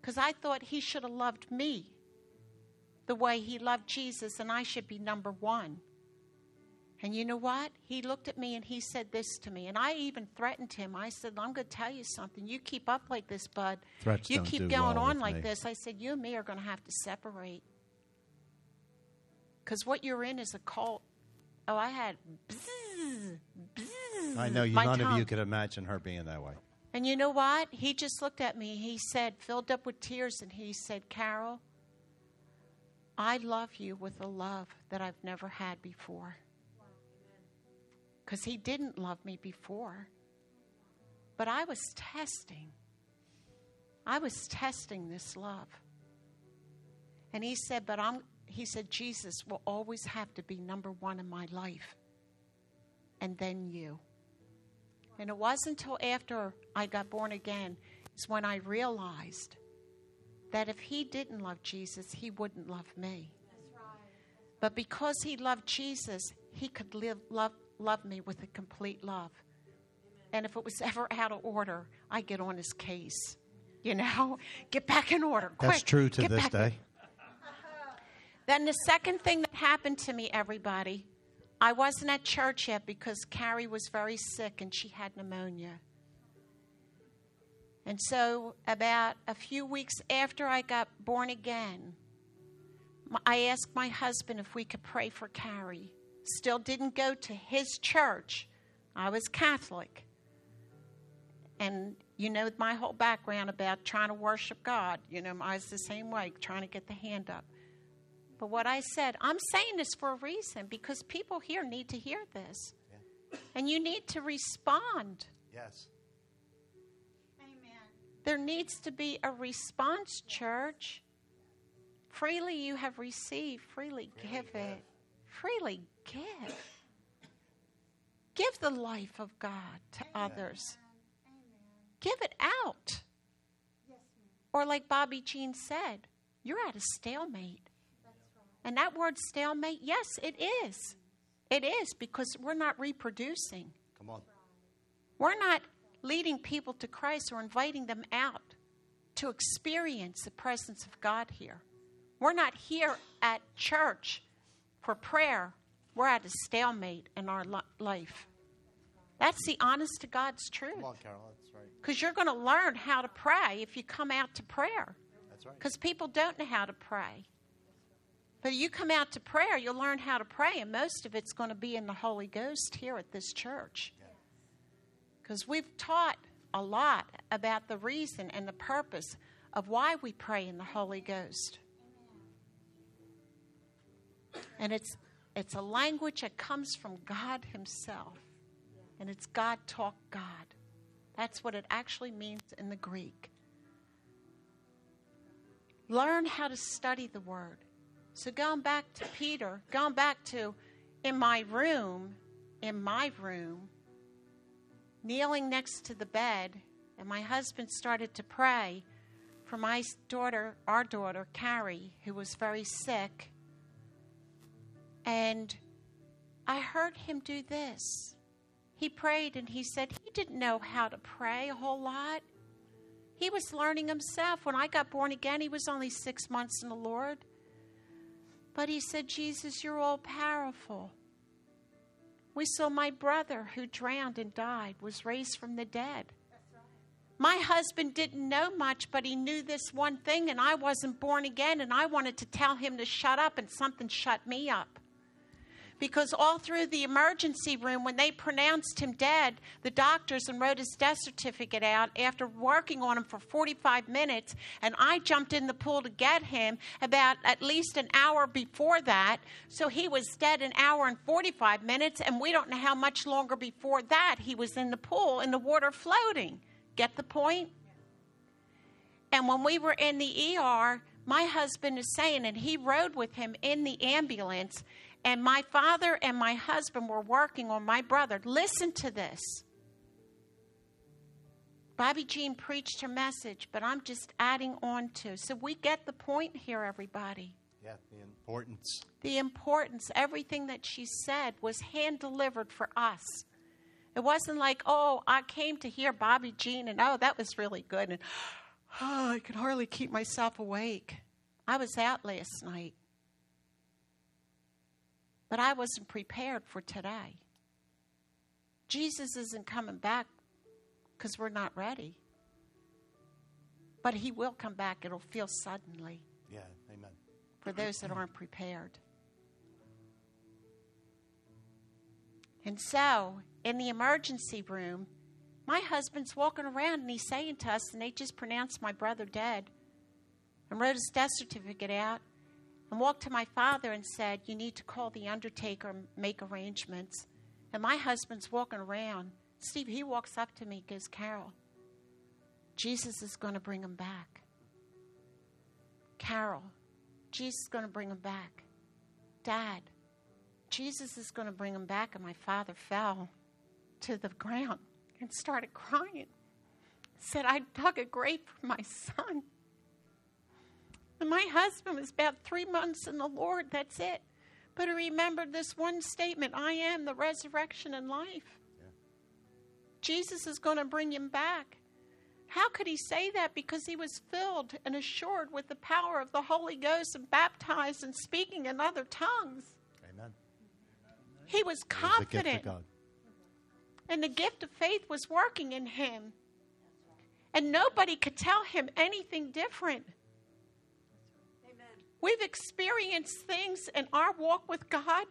Because I thought he should have loved me the way he loved Jesus, and I should be number one. And you know what? He looked at me and he said this to me. And I even threatened him. I said, I'm going to tell you something. You keep up like this, bud. Threats you keep going well on like me." this. I said, You and me are going to have to separate. Because what you're in is a cult. Oh, I had. I know you, none of you could imagine her being that way. And you know what? He just looked at me. He said, filled up with tears, and he said, Carol, I love you with a love that I've never had before. Because he didn't love me before. But I was testing. I was testing this love. And he said, but I'm, he said, Jesus will always have to be number one in my life. And then you. And it wasn't until after I got born again is when I realized that if he didn't love Jesus, he wouldn't love me. But because he loved Jesus, he could live, love, love me with a complete love. And if it was ever out of order, I get on his case. You know, get back in order. That's true to get this back in- day. then the second thing that happened to me, everybody, I wasn't at church yet because Carrie was very sick and she had pneumonia. And so, about a few weeks after I got born again, I asked my husband if we could pray for Carrie. Still didn't go to his church. I was Catholic. And you know my whole background about trying to worship God. You know, I was the same way, trying to get the hand up. But what I said, I'm saying this for a reason because people here need to hear this. And you need to respond. Yes. Amen. There needs to be a response, church. Freely you have received, freely give it. Freely give. Give the life of God to others. Give it out. Or, like Bobbie Jean said, you're at a stalemate. And that word stalemate, yes, it is. It is because we're not reproducing. Come on. We're not leading people to Christ or inviting them out to experience the presence of God here. We're not here at church for prayer. We're at a stalemate in our li- life. That's the honest to God's truth. Come on, Carol. That's right. Because you're going to learn how to pray if you come out to prayer. That's right. Because people don't know how to pray. But you come out to prayer, you'll learn how to pray, and most of it's going to be in the Holy Ghost here at this church. Because we've taught a lot about the reason and the purpose of why we pray in the Holy Ghost. And it's, it's a language that comes from God Himself. And it's God talk God. That's what it actually means in the Greek. Learn how to study the Word. So, going back to Peter, going back to in my room, in my room, kneeling next to the bed, and my husband started to pray for my daughter, our daughter, Carrie, who was very sick. And I heard him do this. He prayed and he said he didn't know how to pray a whole lot. He was learning himself. When I got born again, he was only six months in the Lord. But he said, Jesus, you're all powerful. We saw my brother who drowned and died was raised from the dead. My husband didn't know much, but he knew this one thing, and I wasn't born again, and I wanted to tell him to shut up, and something shut me up. Because all through the emergency room, when they pronounced him dead, the doctors and wrote his death certificate out after working on him for 45 minutes, and I jumped in the pool to get him about at least an hour before that. So he was dead an hour and 45 minutes, and we don't know how much longer before that he was in the pool in the water floating. Get the point? And when we were in the ER, my husband is saying, and he rode with him in the ambulance, and my father and my husband were working on my brother. Listen to this. Bobbie Jean preached her message, but I'm just adding on to. So we get the point here, everybody. Yeah, the importance. The importance, everything that she said was hand delivered for us. It wasn't like, oh, I came to hear Bobbie Jean and oh, that was really good. And oh, I could hardly keep myself awake. I was out last night but I wasn't prepared for today. Jesus isn't coming back because we're not ready. But he will come back. It'll feel suddenly. Yeah, amen. For those that aren't prepared. And so, in the emergency room, my husband's walking around and he's saying to us, and they just pronounced my brother dead and wrote his death certificate out and walked to my father and said, You need to call the undertaker make arrangements. And my husband's walking around. Steve, he walks up to me, goes, Carol, Jesus is going to bring him back. Carol, Jesus is going to bring him back. Dad, Jesus is going to bring him back. And my father fell to the ground and started crying. Said, I dug a grave for my son. My husband was about three months in the Lord. That's it. But he remembered this one statement I am the resurrection and life. Yeah. Jesus is going to bring him back. How could he say that? Because he was filled and assured with the power of the Holy Ghost and baptized and speaking in other tongues. Amen. He was confident. And the gift of faith was working in him. And nobody could tell him anything different. We've experienced things in our walk with God.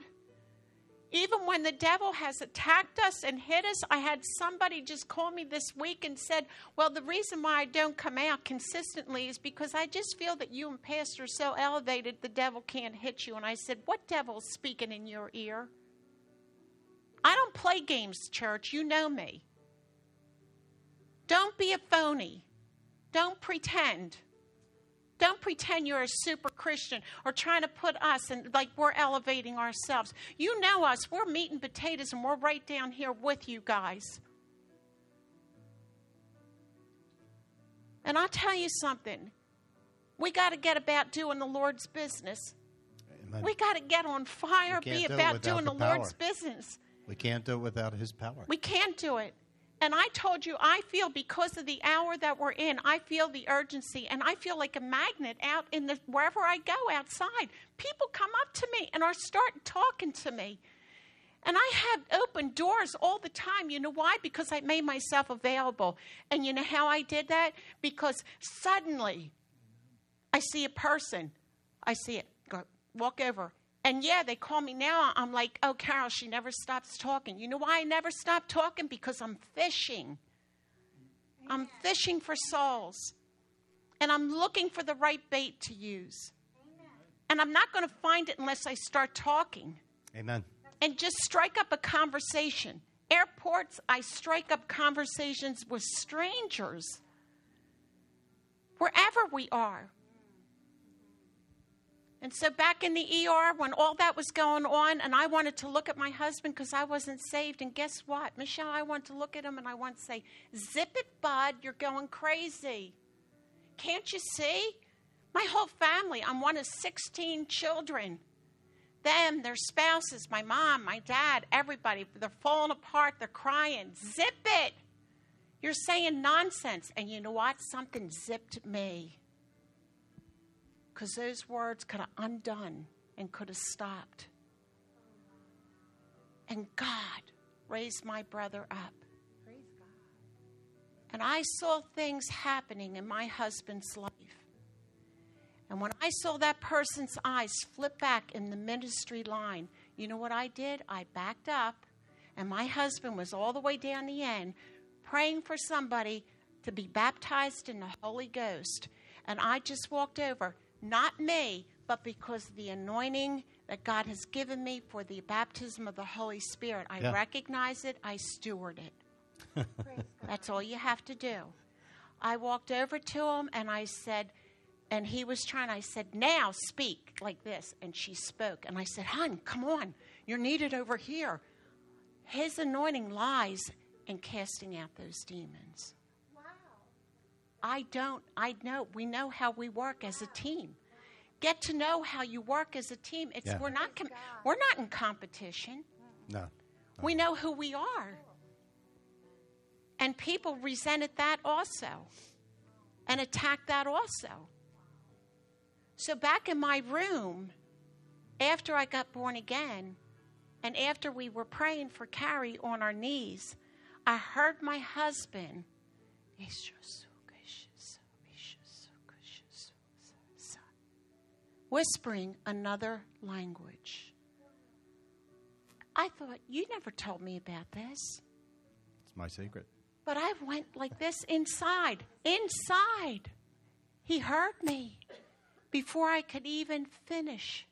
Even when the devil has attacked us and hit us, I had somebody just call me this week and said, Well, the reason why I don't come out consistently is because I just feel that you and Pastor are so elevated the devil can't hit you. And I said, What devil's speaking in your ear? I don't play games, church. You know me. Don't be a phony. Don't pretend. Don't pretend you're a super Christian or trying to put us and like we're elevating ourselves. You know us. We're meat and potatoes and we're right down here with you guys. And I'll tell you something. We got to get about doing the Lord's business. We got to get on fire, be about doing the, the Lord's business. We can't do it without His power. We can't do it. And I told you, I feel because of the hour that we're in, I feel the urgency, and I feel like a magnet out in the wherever I go outside. People come up to me and are starting talking to me. And I have open doors all the time. You know why? Because I made myself available. And you know how I did that? Because suddenly I see a person. I see it. Go, walk over. And yeah, they call me now. I'm like, oh, Carol, she never stops talking. You know why I never stop talking? Because I'm fishing. I'm fishing for souls. And I'm looking for the right bait to use. And I'm not going to find it unless I start talking. Amen. And just strike up a conversation. Airports, I strike up conversations with strangers. Wherever we are. And so back in the ER, when all that was going on, and I wanted to look at my husband because I wasn't saved, and guess what? Michelle, I want to look at him and I want to say, Zip it, bud, you're going crazy. Can't you see? My whole family, I'm one of 16 children. Them, their spouses, my mom, my dad, everybody, they're falling apart, they're crying. Zip it! You're saying nonsense. And you know what? Something zipped me because those words could have undone and could have stopped. And God raised my brother up. Praise God. And I saw things happening in my husband's life. And when I saw that person's eyes flip back in the ministry line, you know what I did? I backed up, and my husband was all the way down the end praying for somebody to be baptized in the Holy Ghost. And I just walked over not me, but because of the anointing that God has given me for the baptism of the Holy Spirit. I yeah. recognize it, I steward it. That's all you have to do. I walked over to him and I said, and he was trying, I said, now speak like this. And she spoke. And I said, Hun, come on. You're needed over here. His anointing lies in casting out those demons. I don't. I know. We know how we work as a team. Get to know how you work as a team. It's yeah. we're not com- we're not in competition. No, no. We know who we are. And people resented that also. And attacked that also. So back in my room, after I got born again, and after we were praying for Carrie on our knees, I heard my husband, whispering another language. I thought, You never told me about this. It's my secret. But I went like this inside, inside. He heard me before I could even finish.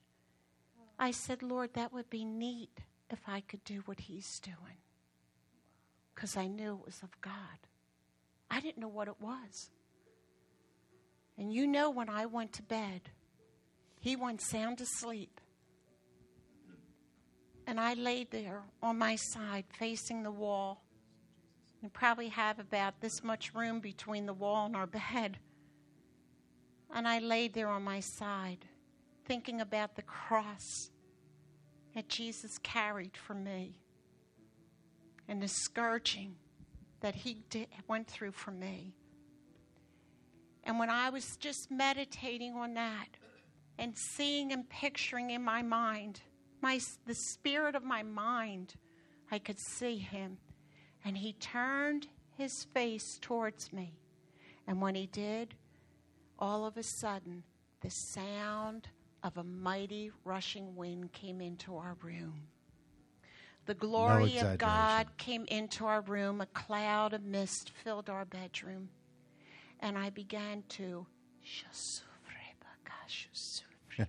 I said, Lord, that would be neat if I could do what he's doing. Because I knew it was of God. I didn't know what it was. And you know, when I went to bed, he went sound asleep. And I laid there on my side, facing the wall. And probably have about this much room between the wall and our bed. And I laid there on my side, thinking about the cross that Jesus carried for me and the scourging that he did, went through for me. And when I was just meditating on that and seeing and picturing in my mind, my, the spirit of my mind, I could see him. And he turned his face towards me. And when he did, all of a sudden, the sound of a mighty rushing wind came into our room. The glory No of God came into our room. A cloud of mist filled our bedroom. And I began to.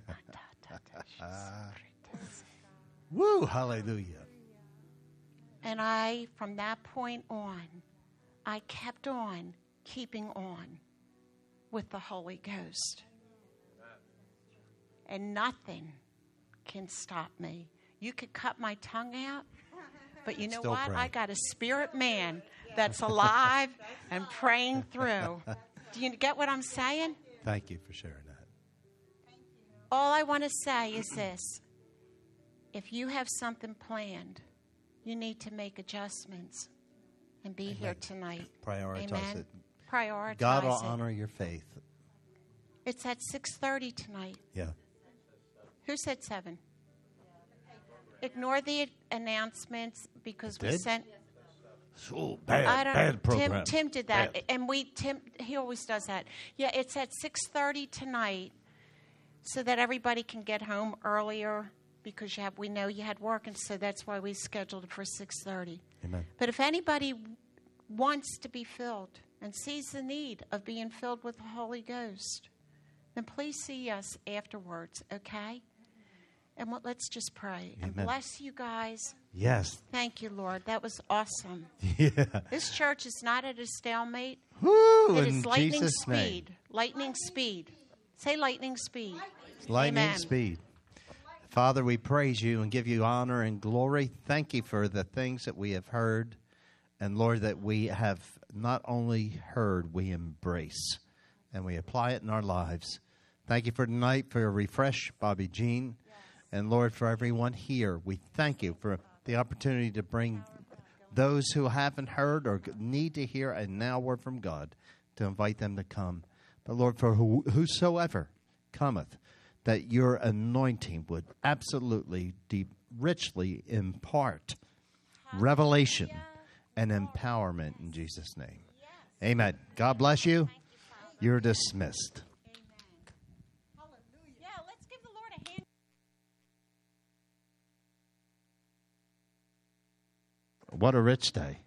Woo, hallelujah. And I, from that point on, I kept on keeping on with the Holy Ghost. And nothing can stop me. You could cut my tongue out, but you know Still what? I got a spirit man that's alive and praying through. Do you get what I'm saying? Thank you for sharing. All I want to say is this if you have something planned, you need to make adjustments and be here tonight. Prioritize Amen. it. Prioritize it. God will it. honor your faith. It's at 6:30 tonight. Yeah. Who said 7? Ignore the announcements because we sent So I don't Tim Tim did that and we Tim he always does that. Yeah, it's at 6:30 tonight so that everybody can get home earlier because you have we know you had work and so that's why we scheduled it for 6:30. Amen. But if anybody wants to be filled and sees the need of being filled with the Holy Ghost, then please see us afterwards, okay? And what, let's just pray and bless you guys. Yes. Thank you, Lord. That was awesome. Yeah. This church is not at a stalemate. Woo, It is lightning Jesus' name. speed. Lightning speed. Say lightning speed. Lightning Amen. speed. Father, we praise you and give you honor and glory. Thank you for the things that we have heard. And Lord, that we have not only heard, we embrace and we apply it in our lives. Thank you for tonight for a refresh, Bobbie Jean. And Lord, for everyone here, we thank you for the opportunity to bring those who haven't heard or need to hear a now word from God to invite them to come. But Lord, for who, whosoever cometh, that your anointing would absolutely deep, richly impart revelation and empowerment in Jesus' name. Amen. God bless you. You're dismissed. Yeah, let's give the Lord a hand. What a rich day.